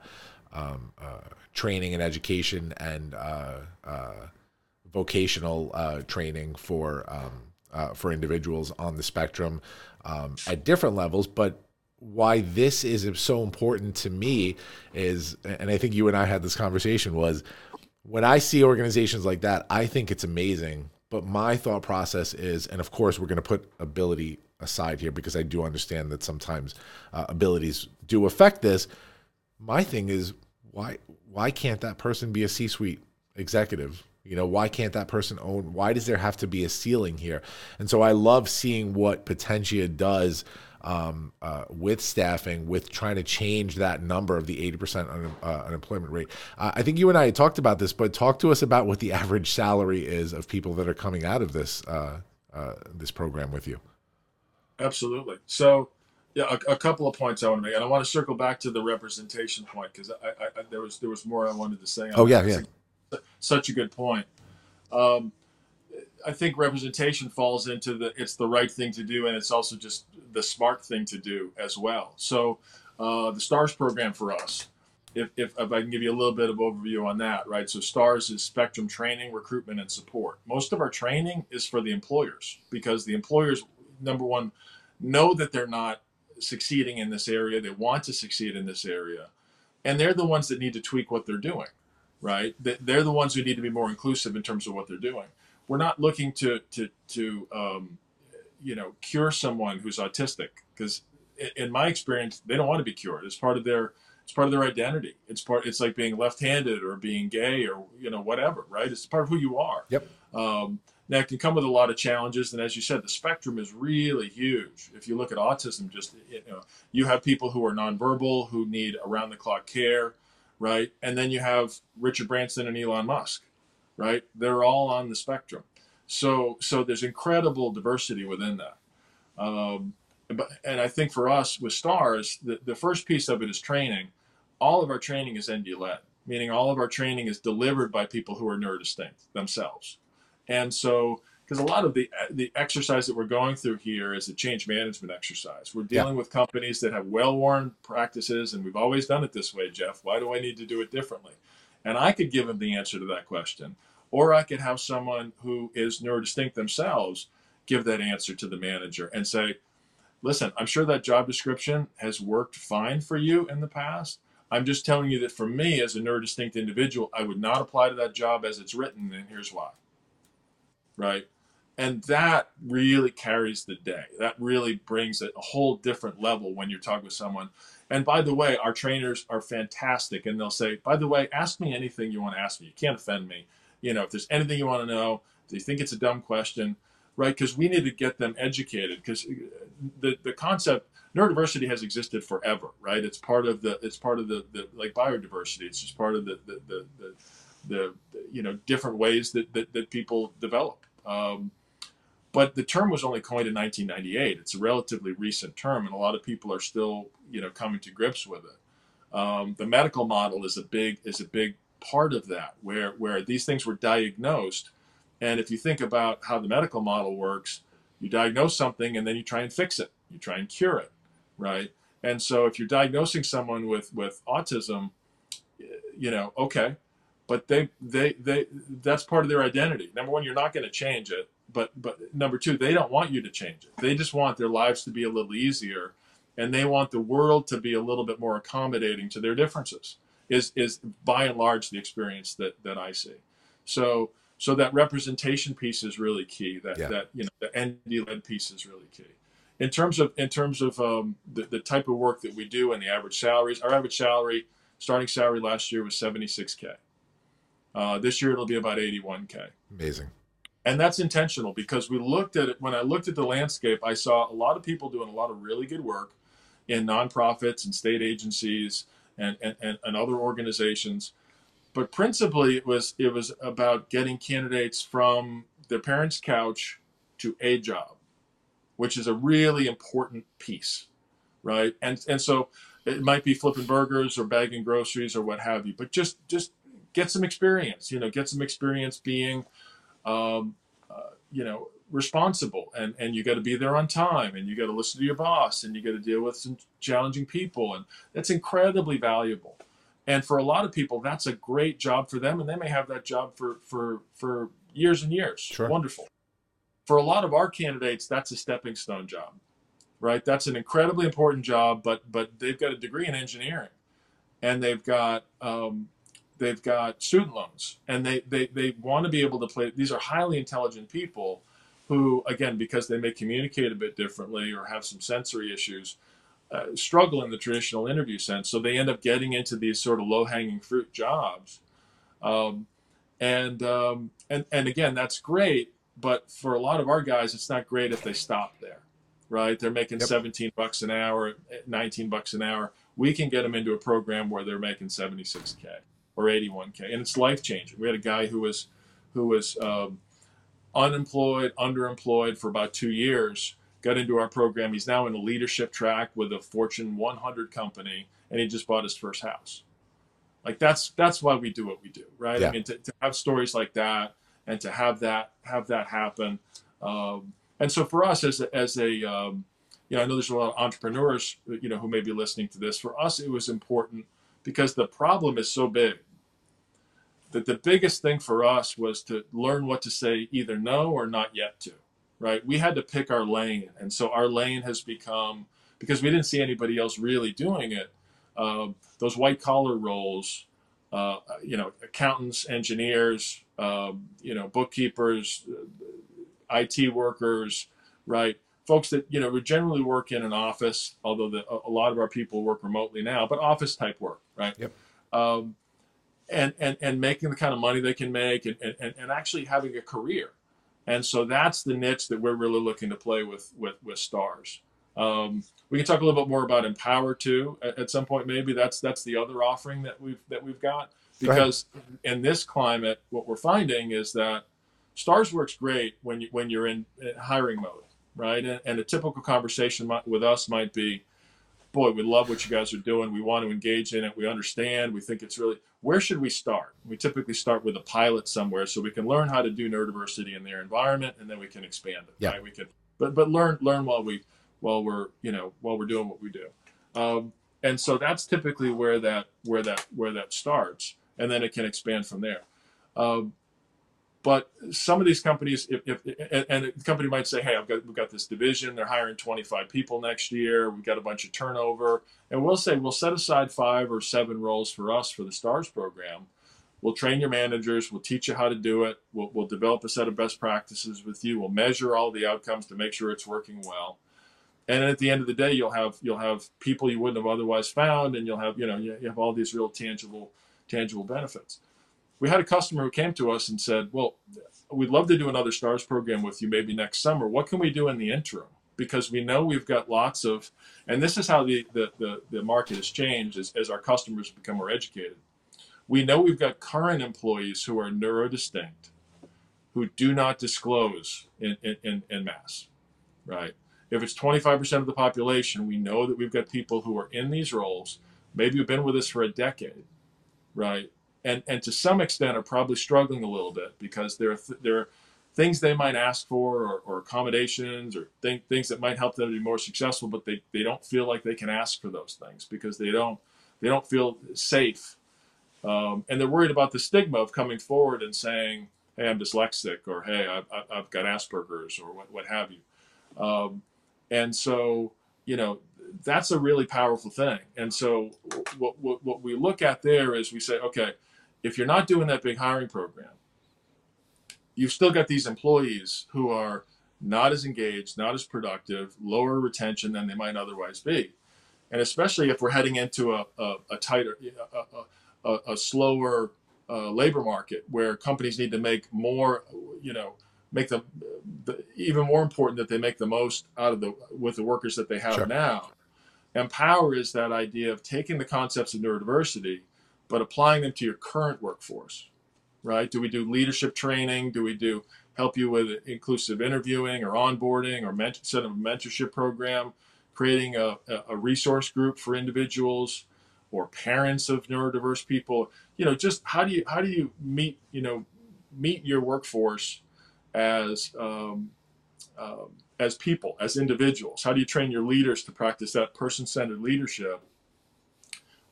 um, uh, training and education and uh, uh, vocational training for um, for individuals on the spectrum um, at different levels. But why this is so important to me is, and I think you and I had this conversation, was when I see organizations like that, I think it's amazing. But my thought process is, and of course, we're going to put ability aside here because I do understand that sometimes uh, abilities do affect this. My thing is, why why can't that person be a C-suite executive? You know, why can't that person own? Why does there have to be a ceiling here? And so I love seeing what Potentia does um, uh, with staffing, with trying to change that number of the 80% un, uh, unemployment rate. Uh, I think you and I had talked about this, but talk to us about what the average salary is of people that are coming out of this uh, uh, this program with you. Absolutely. So, yeah, a, a, couple of points I want to make, and I want to circle back to the representation point because I, I, I, there was there was more I wanted to say. oh yeah, yeah. Such a good point. Um, I think representation falls into the it's the right thing to do, and it's also just the smart thing to do as well. So, uh, the STARS program for us, if, if, if I can give you a little bit of overview on that, right? So, STARS is Spectrum Training, Recruitment, and Support. Most of our training is for the employers because the employers, number one, know that they're not succeeding in this area. They want to succeed in this area, and they're the ones that need to tweak what they're doing, right? They're the ones who need to be more inclusive in terms of what they're doing we're not looking to to to um, you know cure someone who's autistic because in my experience they don't want to be cured. It's part of their it's part of their identity. It's part it's like being left-handed or being gay or you know whatever right? It's part of who you are. Yep. Um, now it can come with a lot of challenges and as you said the spectrum is really huge. If you look at autism just you know you have people who are nonverbal who need around the clock care right? And then you have richard branson and elon musk right? They're all on the spectrum. So so there's incredible diversity within that. Um, but, and I think for us with stars, the, the first piece of it is training. All of our training is ND led, meaning all of our training is delivered by people who are neurodistinct themselves. And so, because a lot of the the exercise that we're going through here is a change management exercise. We're dealing yeah. with companies that have well-worn practices, and we've always done it this way, Jeff. Why do I need to do it differently? And I could give them the answer to that question. Or I could have someone who is neurodistinct themselves give that answer to the manager and say, listen, I'm sure that job description has worked fine for you in the past. I'm just telling you that for me as a neurodistinct individual, I would not apply to that job as it's written, and here's why. Right? And that really carries the day. That really brings a whole different level when you're talking with someone and by the way, our trainers are fantastic, and they'll say, "By the way, ask me anything you want to ask me. You can't offend me. You know, if there's anything you want to know, if you think it's a dumb question, right? Because we need to get them educated. Because the the concept neurodiversity has existed forever, right? It's part of the it's part of the, the like biodiversity. It's just part of the the the, the, the you know different ways that that, that people develop. Um, but the term was only coined in 1998. It's a relatively recent term, and a lot of people are still, you know, coming to grips with it. Um, the medical model is a big is a big part of that, where where these things were diagnosed, and if you think about how the medical model works, you diagnose something and then you try and fix it, you try and cure it, right? And so if you're diagnosing someone with with autism, you know, okay, but they they they that's part of their identity. Number one, you're not going to change it but but number two, they don't want you to change it. They just want their lives to be a little easier, and they want the world to be a little bit more accommodating to their differences. Is is by and large the experience that that I see. So so that representation piece is really key. That yeah. that you know the ND led piece is really key. In terms of in terms of um, the the type of work that we do and the average salaries, our average salary starting salary last year was 76k. Uh, this year it'll be about 81k. Amazing and that's intentional because we looked at it when i looked at the landscape i saw a lot of people doing a lot of really good work in nonprofits and state agencies and, and, and, other organizations. But principally it was it was about getting candidates from their parents couch to a job which is a really important piece right? And and so it might be flipping burgers or bagging groceries or what have you but just just get some experience you know get some experience being um, uh, you know, responsible and, and you got to be there on time and you got to listen to your boss and you got to deal with some challenging people. And that's incredibly valuable. And for a lot of people, that's a great job for them. And they may have that job for, for, for years and years. Sure. Wonderful. For a lot of our candidates, that's a stepping stone job, right? That's an incredibly important job, but, but they've got a degree in engineering and they've got, um, they've got student loans and they, they, they want to be able to play these are highly intelligent people who again because they may communicate a bit differently or have some sensory issues uh, struggle in the traditional interview sense so they end up getting into these sort of low-hanging fruit jobs um, and um, and and again that's great but for a lot of our guys it's not great if they stop there right? They're making Yep. 17 bucks an hour, 19 bucks an hour. We can get them into a program where they're making 76k or 81k, and it's life changing. We had a guy who was who was um, unemployed, underemployed for about two years. Got into our program. He's now in a leadership track with a Fortune 100 company, and he just bought his first house. Like that's that's why we do what we do, right? Yeah. I mean, to, to have stories like that and to have that have that happen. Um, and so for us as a, as a um, you know, I know there's a lot of entrepreneurs, you know, who may be listening to this. For us, it was important because the problem is so big that the biggest thing for us was to learn what to say either no or not yet to, right? We had to pick our lane. And so our lane has become, because we didn't see anybody else really doing it, um, those white collar roles, uh, you know, accountants, engineers, um, you know, bookkeepers, uh, IT workers, right? Folks that you know would generally work in an office, although the, a a lot of our people work remotely now, but office type work, right? Yep. Um, and and and making the kind of money they can make, and, and and actually having a career, and so that's the niche that we're really looking to play with with with stars. Um, we can talk a little bit more about Empower too at, at some point. Maybe that's that's the other offering that we've that we've got Go because in this climate, what we're finding is that Stars works great when you when you're in hiring mode, right? And, and a typical conversation with us might be, "Boy, we love what you guys are doing. We want to engage in it. We understand. We think it's really. Where should we start? We typically start with a pilot somewhere, so we can learn how to do neurodiversity in their environment, and then we can expand it. Yeah. Right? We can, but but learn learn while we while we're you know while we're doing what we do. Um, and so that's typically where that where that where that starts, and then it can expand from there. Um, but some of these companies, if, if and, the company might say, "Hey, I've got we've got this division. They're hiring 25 people next year. We've got a bunch of turnover," and we'll say we'll set aside five or seven roles for us for the Stars program. We'll train your managers. We'll teach you how to do it. We'll, we'll develop a set of best practices with you. We'll measure all the outcomes to make sure it's working well. And at the end of the day, you'll have you'll have people you wouldn't have otherwise found, and you'll have you know you have all these real tangible tangible benefits we had a customer who came to us and said, "Well, we'd love to do another stars program with you maybe next summer. What can we do in the interim? Because we know we've got lots of, and this is how the the, the, the market has changed as, as our customers become more educated. We know we've got current employees who are neurodistinct, who do not disclose in, in, in, mass, right? If it's 25% of the population, we know that we've got people who are in these roles, maybe who've been with us for a decade, right? And and to some extent are probably struggling a little bit because there are th- there are things they might ask for or, or accommodations or th- things that might help them to be more successful, but they, they don't feel like they can ask for those things because they don't they don't feel safe, um, and they're worried about the stigma of coming forward and saying, "Hey, I'm dyslexic," or "Hey, I've, I've- got Asperger's," or what what have you, um, and so you know that's a really powerful thing. And so what, what what we look at there is we say, okay if you're not doing that big hiring program, you've still got these employees who are not as engaged, not as productive, lower retention than they might otherwise be. And especially if we're heading into a, a, a tighter, a, a, a slower uh, labor market where companies need to make more, you know, make them the, even more important that they make the most out of the with the workers that they have Sure. now. Empower is that idea of taking the concepts of neurodiversity but applying them to your current workforce, right? Do we do leadership training? Do we do help you with inclusive interviewing or onboarding or set up a mentorship program, creating a, a- a resource group for individuals or parents of neurodiverse people? You know, just how do you how do you meet you know meet your workforce as um, um, as people, as individuals? How do you train your leaders to practice that person-centered leadership?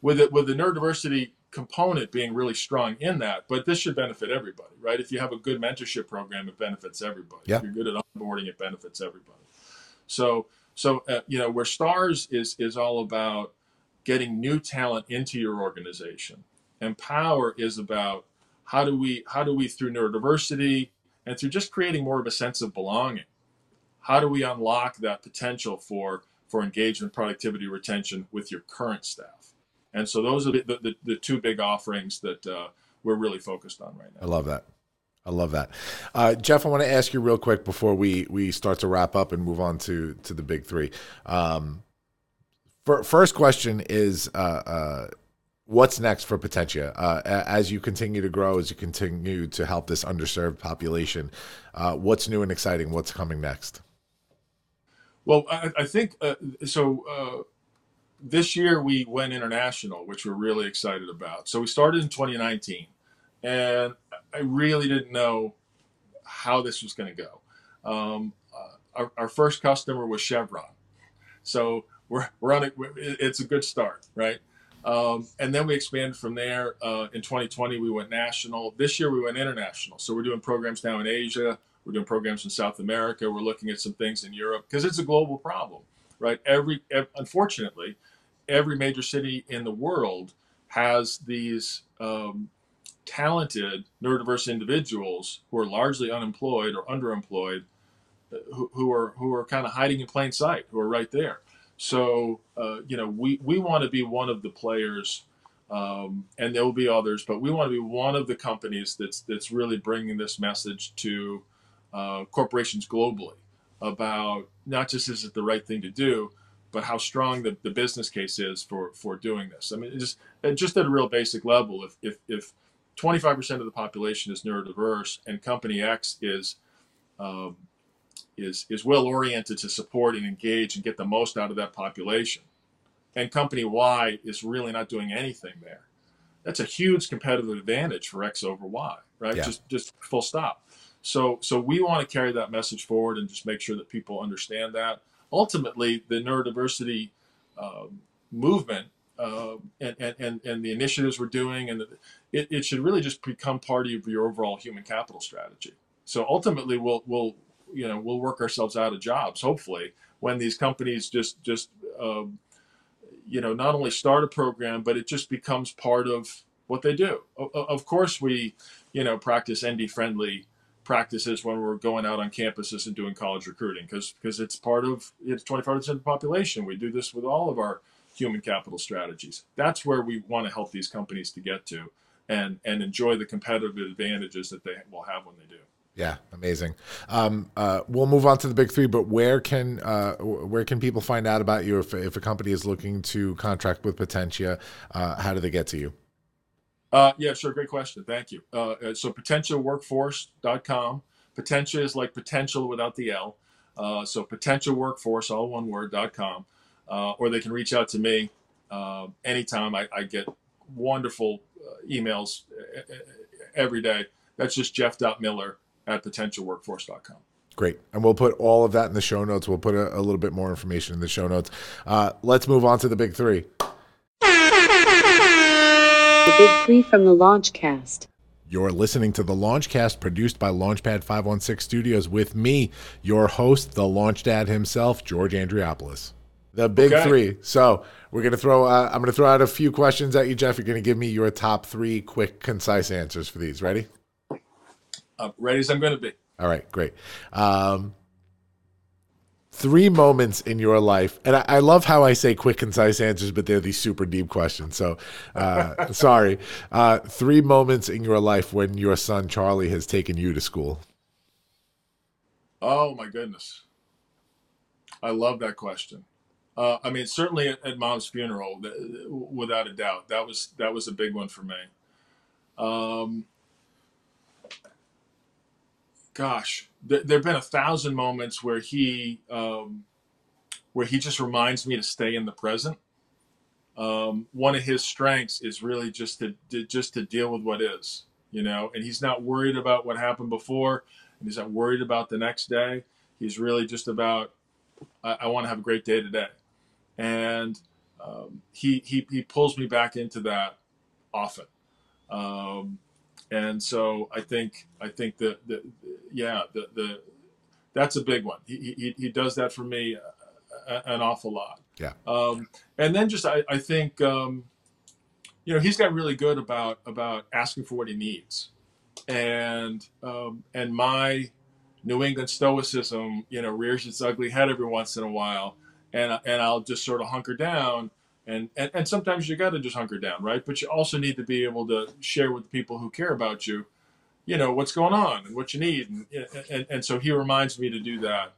with it with the neurodiversity component being really strong in that but this should benefit everybody right? If you have a good mentorship program it benefits everybody. Yeah. if you're good at onboarding it benefits everybody. So so uh, you know where stars is is all about getting new talent into your organization. Empower is about how do we how do we through neurodiversity and through just creating more of a sense of belonging how do we unlock that potential for for engagement productivity retention with your current staff and so those are the, the, the two big offerings that uh, we're really focused on right now. I love that. I love that, uh, Jeff. I want to ask you real quick before we we start to wrap up and move on to to the big three. Um, fir- first question is. Uh, uh, what's next for Potentia uh, as you continue to grow, as you continue to help this underserved population? Uh, what's new and exciting? What's coming next? Well, I, I think uh, so. This year we went international, which we're really excited about. So we started in 2019, and I really didn't know how this was going to go. Um, uh, our, our first customer was Chevron, so we're we're on it. It's a good start, right? Um, and then we expanded from there. Uh, in 2020, we went national. This year, we went international. So we're doing programs now in Asia. We're doing programs in South America. We're looking at some things in Europe because it's a global problem, right? Every, ev unfortunately, every major city in the world has these um, talented neurodiverse individuals who are largely unemployed or underemployed, uh, who, who are who are kind of hiding in plain sight, who are right there. So uh, you know, we we want to be one of the players, um, and there will be others, but we want to be one of the companies that's that's really bringing this message to uh, corporations globally about not just is it the right thing to do, but how strong the, the business case is for for doing this. I mean, just just at a real basic level, if if if 25% of the population is neurodiverse and company X is um, is is well oriented to support and engage and get the most out of that population, and company Y is really not doing anything there, that's a huge competitive advantage for X over Y, right? Yeah. Just just full stop. So so we want to carry that message forward and just make sure that people understand that. Ultimately, the neurodiversity um, movement uh, and, and, and, the initiatives we're doing, and the, it, it should really just become part of your overall human capital strategy. So ultimately, we'll, we'll, you know, we'll work ourselves out of jobs, hopefully, when these companies just, just, um, you know, not only start a program, but it just becomes part of what they do. O- Of course, we, you know, practice ND friendly practices when we're going out on campuses and doing college recruiting because because it's part of it's 25% of the population. We do this with all of our human capital strategies. That's where we want to help these companies to get to and and enjoy the competitive advantages that they will have when they do. Yeah, amazing. Um, uh, we'll move on to the big three, but where can uh, where can people find out about you if, if a company is looking to contract with Potentia? Uh, how do they get to you? Uh, yeah, sure. Great question. Thank you. Uh, uh, so potentiaworkforce.com. Potentia is like potential without the L. Uh, so potentiaworkforce, all one word, dot com. Uh, or they can reach out to me uh, anytime. I, I get wonderful uh, emails uh, every day. That's just jeff.miller at potentiaworkforce.com. Great. And we'll put all of that in the show notes. We'll put a, a little bit more information in the show notes. Let's move on to the big three. The Big Three from the Launchcast. You're listening to the Launchcast produced by Launchpad 516 Studios with me, your host, the Launch Dad himself, George Andriopoulos. The big Okay. three. So we're gonna throw. Uh, I'm gonna throw out a few questions at you, Jeff. You're gonna give me your top three quick, concise answers for these. Ready? Uh, ready as I'm going to be. All right, great. Um, three moments in your life, and I, I love how I say quick, concise answers, but they're these super deep questions. So, uh, sorry. Uh, three moments in your life when your son Charlie has taken you to school. Oh my goodness. I love that question. Uh, I mean, certainly at, at mom's funeral, th- without a doubt, that was that was a big one for me. Um, gosh, th- there've been a thousand moments where he um, where he just reminds me to stay in the present. Um, one of his strengths is really just to, to just to deal with what is, you know, and he's not worried about what happened before, and he's not worried about the next day. He's really just about I, I want to have a great day today, and um, he he he pulls me back into that often. Um, and so I think I think that the, yeah the, the that's a big one. He, he, he does that for me a- a- an awful lot. Yeah. Um, and then just I, I think um, you know he's got really good about about asking for what he needs, and um, and my New England stoicism you know rears its ugly head every once in a while, and and I'll just sort of hunker down. And, and, and sometimes you got to just hunker down, right? But you also need to be able to share with the people who care about you you know, what's going on and what you need. And, and, and so he reminds me to do that.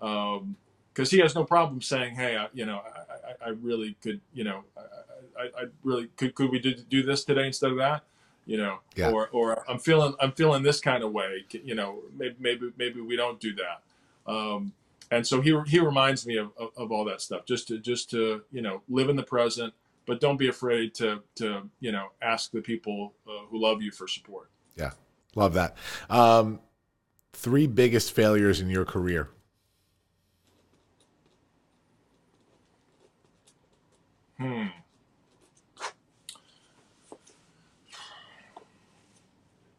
Um, cause he has no problem saying, Hey, I, you know, I, I, I really could, you know, I, I, I really could, could we do, do this today instead of that? You know, Yeah. or, or I'm feeling, I'm feeling this kind of way, you know, maybe, maybe, maybe we don't do that. Um, and so he, he reminds me of, of, of all that stuff, just to, just to, you know, live in the present, but don't be afraid to, to, you know, ask the people uh, who love you for support. Yeah, love that. Um, three biggest failures in your career. Hmm.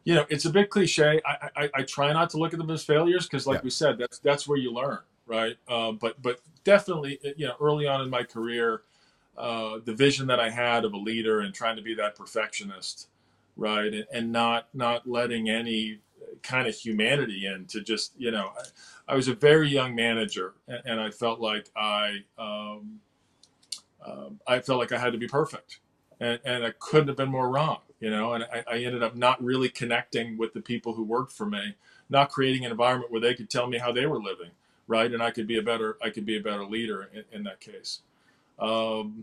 You know, it's a bit cliche. I, I, I try not to look at them as failures because, like Yeah. we said, that's that's where you learn, right? Uh, but but definitely, you know, early on in my career, uh, the vision that I had of a leader and trying to be that perfectionist, right, and, and not not letting any kind of humanity in to just you know, I, I was a very young manager, and, and I felt like I. Um, um, I felt like I had to be perfect, and, and I couldn't have been more wrong, you know. And I, I ended up not really connecting with the people who worked for me, not creating an environment where they could tell me how they were living, right? And I could be a better, I could be a better leader in, in that case. Um,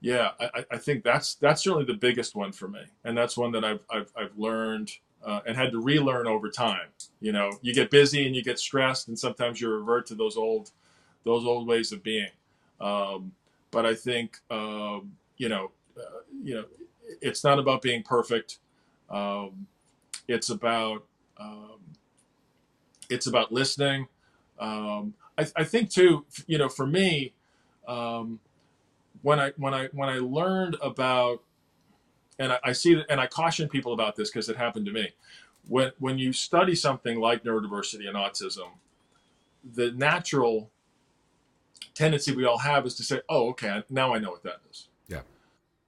yeah, I, I- think that's that's certainly the biggest one for me, and that's one that I've I've, I've learned uh, and had to relearn over time. You know, you get busy and you get stressed, and sometimes you revert to those old those old ways of being. Um, but I think um, you know, uh, you know, it's not about being perfect. Um, it's about um, it's about listening. Um, I, I think too, you know, for me, um, when I when I when I learned about, and I, I see that, and I caution people about this because it happened to me. When when you study something like neurodiversity and autism, the natural tendency we all have is to say, "Oh, okay, now I know what that is." Yeah.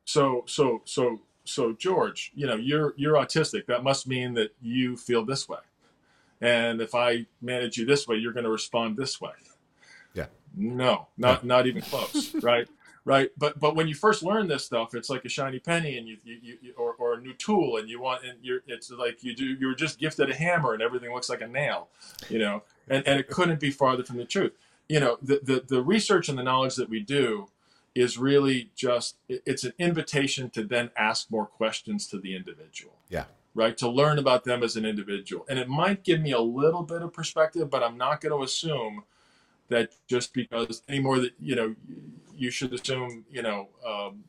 So, so, so, so, George, you know, you're you're autistic. That must mean that you feel this way, and if I manage you this way, you're going to respond this way. Yeah. No, not not even close. right. Right. But but when you first learn this stuff, it's like a shiny penny, and you, you, you or, or a new tool, and you want and you're it's like you do you're just gifted a hammer, and everything looks like a nail, you know, and and it couldn't be farther from the truth. You know, the the, the research and the knowledge that we do is really just it's an invitation to then ask more questions to the individual Yeah. Right to learn about them as an individual and it might give me a little bit of perspective but i'm not going to assume that just because anymore that you know you should assume you know um,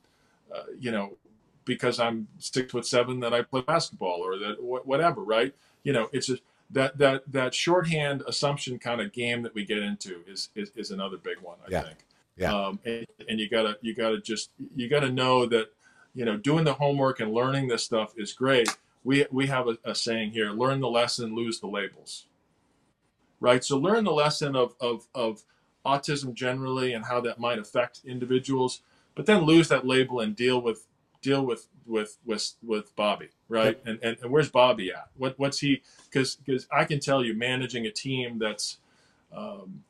uh, you know because i'm six foot seven that i play basketball or that wh- whatever right you know it's just that that that shorthand assumption kind of game that we get into is is, is another big one i Yeah. think Yeah. um, and, and you gotta you gotta just you gotta know that you know doing the homework and learning this stuff is great we we have a, a saying here learn the lesson lose the labels. Right? So learn the lesson of of of autism generally and how that might affect individuals but then lose that label and deal with deal with with with with bobby right? And, and and where's bobby at? What what's he because because i can tell you managing a team that's um,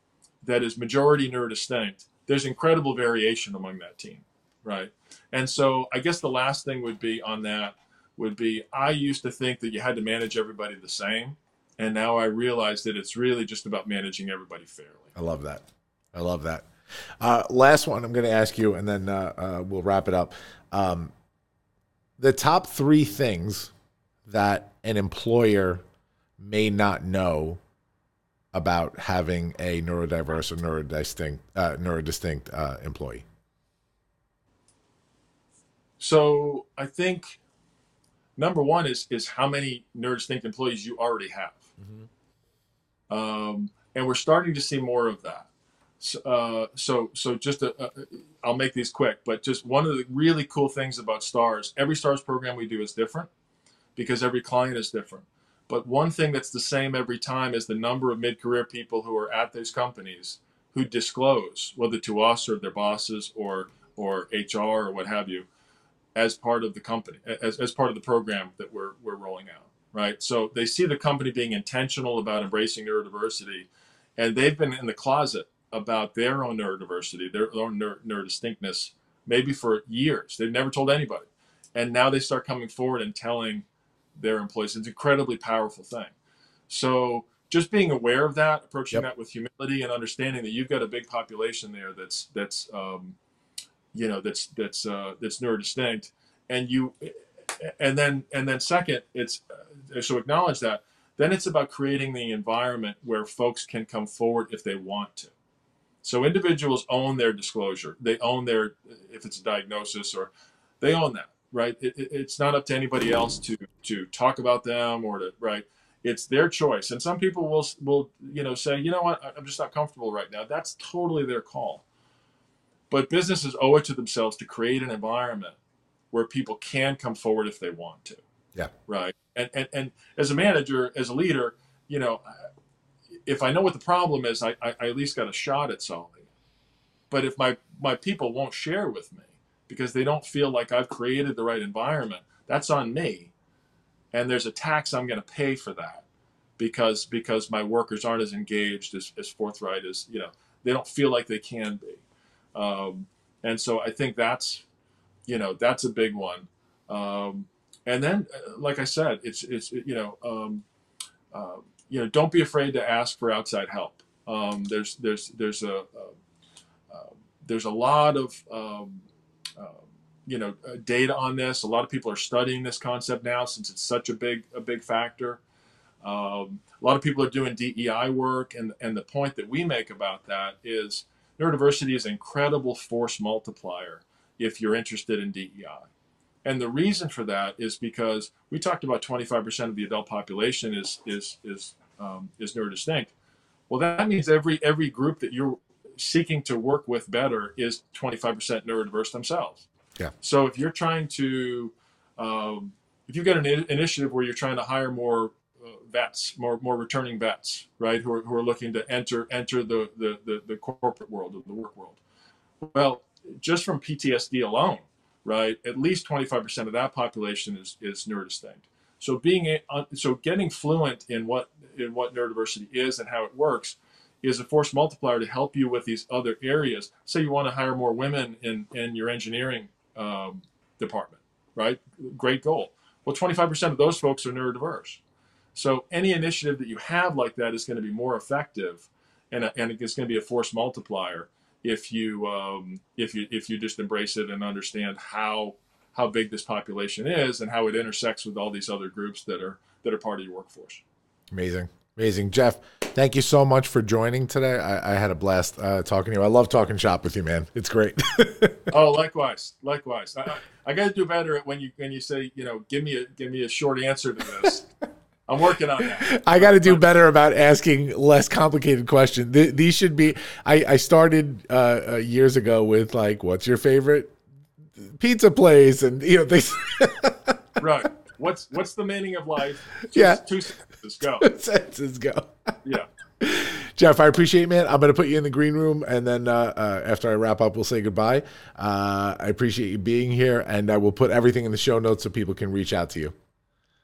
that is majority neurodistinct, there's incredible variation among that team, right? And so I guess the last thing would be on that would be I used to think that you had to manage everybody the same, and now I realize that it's really just about managing everybody fairly. I love that. I love that. Uh, last one I'm going to ask you, and then uh, uh, we'll wrap it up. Um, the top three things that an employer may not know about having a neurodiverse or neurodistinct, uh, neurodistinct uh, employee. So I think number one is is how many neurodistinct employees you already have, um, and we're starting to see more of that. So, uh, so so just a, I'll make these quick, but just one of the really cool things about Stars, every Stars program we do is different because every client is different. But one thing that's the same every time is the number of mid-career people who are at those companies who disclose, whether to us or their bosses or or HR or what have you, as part of the company, as, as part of the program that we're, we're rolling out, right? So they see the company being intentional about embracing neurodiversity, and they've been in the closet about their own neurodiversity, their own neuro, neurodistinctness, maybe for years. They've never told anybody. And now they start coming forward and telling their employees. It's an incredibly powerful thing. So just being aware of that, approaching Yep. that with humility and understanding that you've got a big population there that's that's um, you know that's that's uh, that's neurodistinct, and you and then and then second, it's uh, so acknowledge that. Then it's about creating the environment where folks can come forward if they want to. So individuals own their disclosure. They own their if it's a diagnosis or they own that, right? It, it- it's not up to anybody else to to talk about them or to right. It's their choice, and some people will will you know say, you know what, I'm just not comfortable right now. That's totally their call. But businesses owe it to themselves to create an environment where people can come forward if they want to. Yeah. right? And, and and as a manager as a leader you know if i know what the problem is i, I, I at least got a shot at solving it. But if my my people won't share with me because they don't feel like i've created the right environment that's on me. And there's a tax i'm going to pay for that because because my workers aren't as engaged as, as forthright as you know they don't feel like they can be um, and so i think that's you know that's a big one. Um, and then uh, like i said it's it's you know um, uh, you know don't be afraid to ask for outside help. Um, there's there's there's a, a uh, there's a lot of um, uh, you know uh, data on this. A lot of people are studying this concept now since it's such a big a big factor. Um, a lot of people are doing DEI work, and and the point that we make about that is neurodiversity is an incredible force multiplier if you're interested in DEI. And the reason for that is because we talked about 25% of the adult population is is is um, is neurodistinct. Well, that means every every group that you're seeking to work with better is 25% neurodiverse themselves. Yeah. So if you're trying to, um, if you've got an initiative where you're trying to hire more uh, vets, more more returning vets, right, who are, who are looking to enter enter the, the the the corporate world, of the work world. Well, just from PTSD alone, right, at least 25% of that population is is neurodistinct. So being a, so getting fluent in what in what neurodiversity is and how it works is a force multiplier to help you with these other areas. Say you want to hire more women in in your engineering um, department, right? Great goal. Well, 25% of those folks are neurodiverse. So any initiative that you have like that is going to be more effective, and and it's going to be a force multiplier if you um, if you if you just embrace it and understand how how big this population is and how it intersects with all these other groups that are that are part of your workforce. Amazing. Amazing. Jeff, thank you so much for joining today. I, I had a blast uh, talking to you. I love talking shop with you, man. It's great. oh, likewise, likewise. I, I, I got to do better at when you when you say you know give me a give me a short answer to this. I'm working on that. I got to do better about asking less complicated questions. Th- these should be. I, I started uh, uh, years ago with like, "What's your favorite pizza place?" and you know things. right. What's what's the meaning of life? Two, Yeah. Two sentences. Go. sentences go. Yeah. Jeff, I appreciate, man. I'm going to put you in the green room, and then uh, uh, after I wrap up, we'll say goodbye. Uh, I appreciate you being here, and I will put everything in the show notes so people can reach out to you.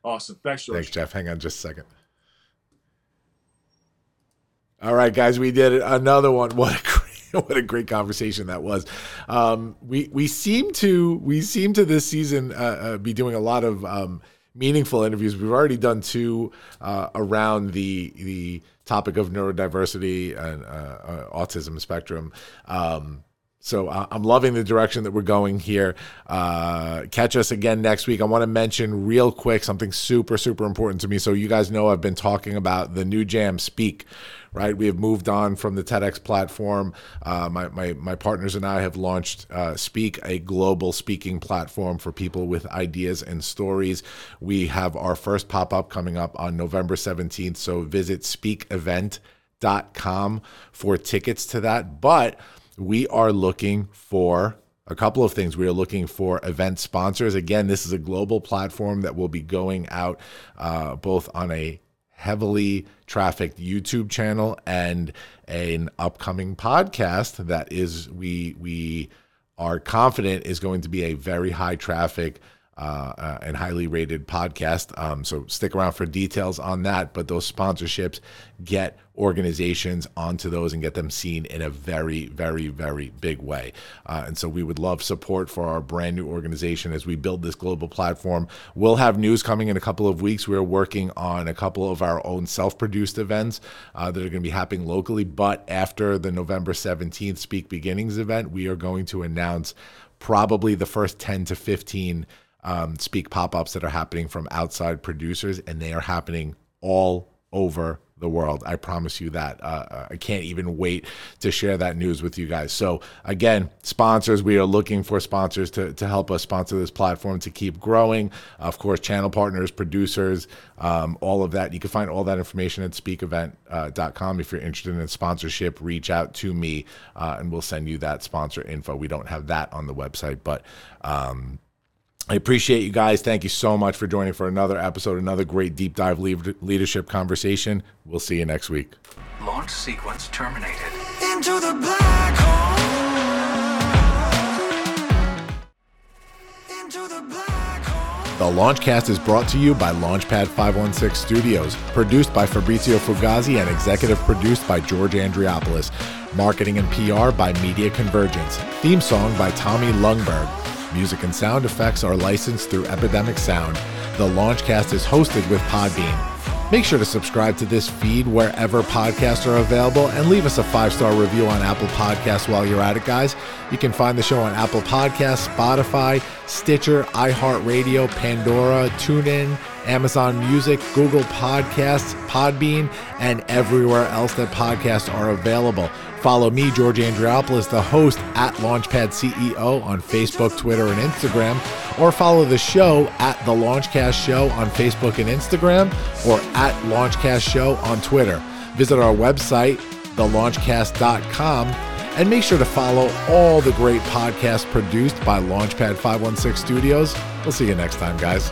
Awesome. Thanks, George. Thanks, Jeff. Hang on just a second. All right, guys, we did. Another one. What a great, what a great conversation that was. Um, we we seem to we seem to this season uh, uh, be doing a lot of um, meaningful interviews. We've already done two uh, around the the topic of neurodiversity and uh, uh, autism spectrum. Um, so uh, I'm loving the direction that we're going here. Uh, catch us again next week. I want to mention real quick something super, super important to me. So you guys know I've been talking about the new Jam Speak, right? We have moved on from the TEDx platform. Uh, my, my, my partners and I have launched uh, Speak, a global speaking platform for people with ideas and stories. We have our first pop up coming up on November 17th. So visit speakevent.com for tickets to that. But we are looking for a couple of things. We are looking for event sponsors. Again, this is a global platform that will be going out uh, both on a heavily trafficked YouTube channel and an upcoming podcast that is we we are confident is going to be a very high traffic uh, uh, and highly rated podcast. Um, so stick around for details on that. But those sponsorships get organizations onto those and get them seen in a very, very, very big way. Uh, and so we would love support for our brand new organization as we build this global platform. We'll have news coming in a couple of weeks. We're working on a couple of our own self produced events uh, that are going to be happening locally. But after the November 17th Speak Beginnings event, we are going to announce probably the first 10 to 15 um, speak pop-ups that are happening from outside producers and they are happening all over the world. I promise you that. Uh, i can't even wait to share that news with you guys. So again sponsors we are looking for sponsors to, to help us sponsor this platform to keep growing. Of course channel partners producers um, all of that. You can find all that information at speakevent.com if you're interested in sponsorship reach out to me uh, and we'll send you that sponsor info. We don't have that on the website but um, I appreciate you guys. Thank you so much for joining for another episode, another great deep dive leadership conversation. We'll see you next week. Launch sequence terminated. Into the black hole. Into the black hole. The Launchcast is brought to you by Launchpad 516 Studios, produced by Fabrizio Fugazi and executive produced by George Andriopoulos. Marketing and PR by Media Convergence. Theme song by Tommy Lungberg. Music and sound effects are licensed through Epidemic Sound. The Launchcast is hosted with Podbean. Make sure to subscribe to this feed wherever podcasts are available and leave us a five star review on Apple Podcasts while you're at it, guys. You can find the show on Apple Podcasts, Spotify, Stitcher, iHeartRadio, Pandora, TuneIn, Amazon Music, Google Podcasts, Podbean, and everywhere else that podcasts are available. Follow me, George Andriopoulos, the host at Launchpad CEO on Facebook, Twitter, and Instagram, or follow the show at The Launchcast Show on Facebook and Instagram, or at Launchcast Show on Twitter. Visit our website, thelaunchcast.com, and make sure to follow all the great podcasts produced by Launchpad 516 Studios. We'll see you next time, guys.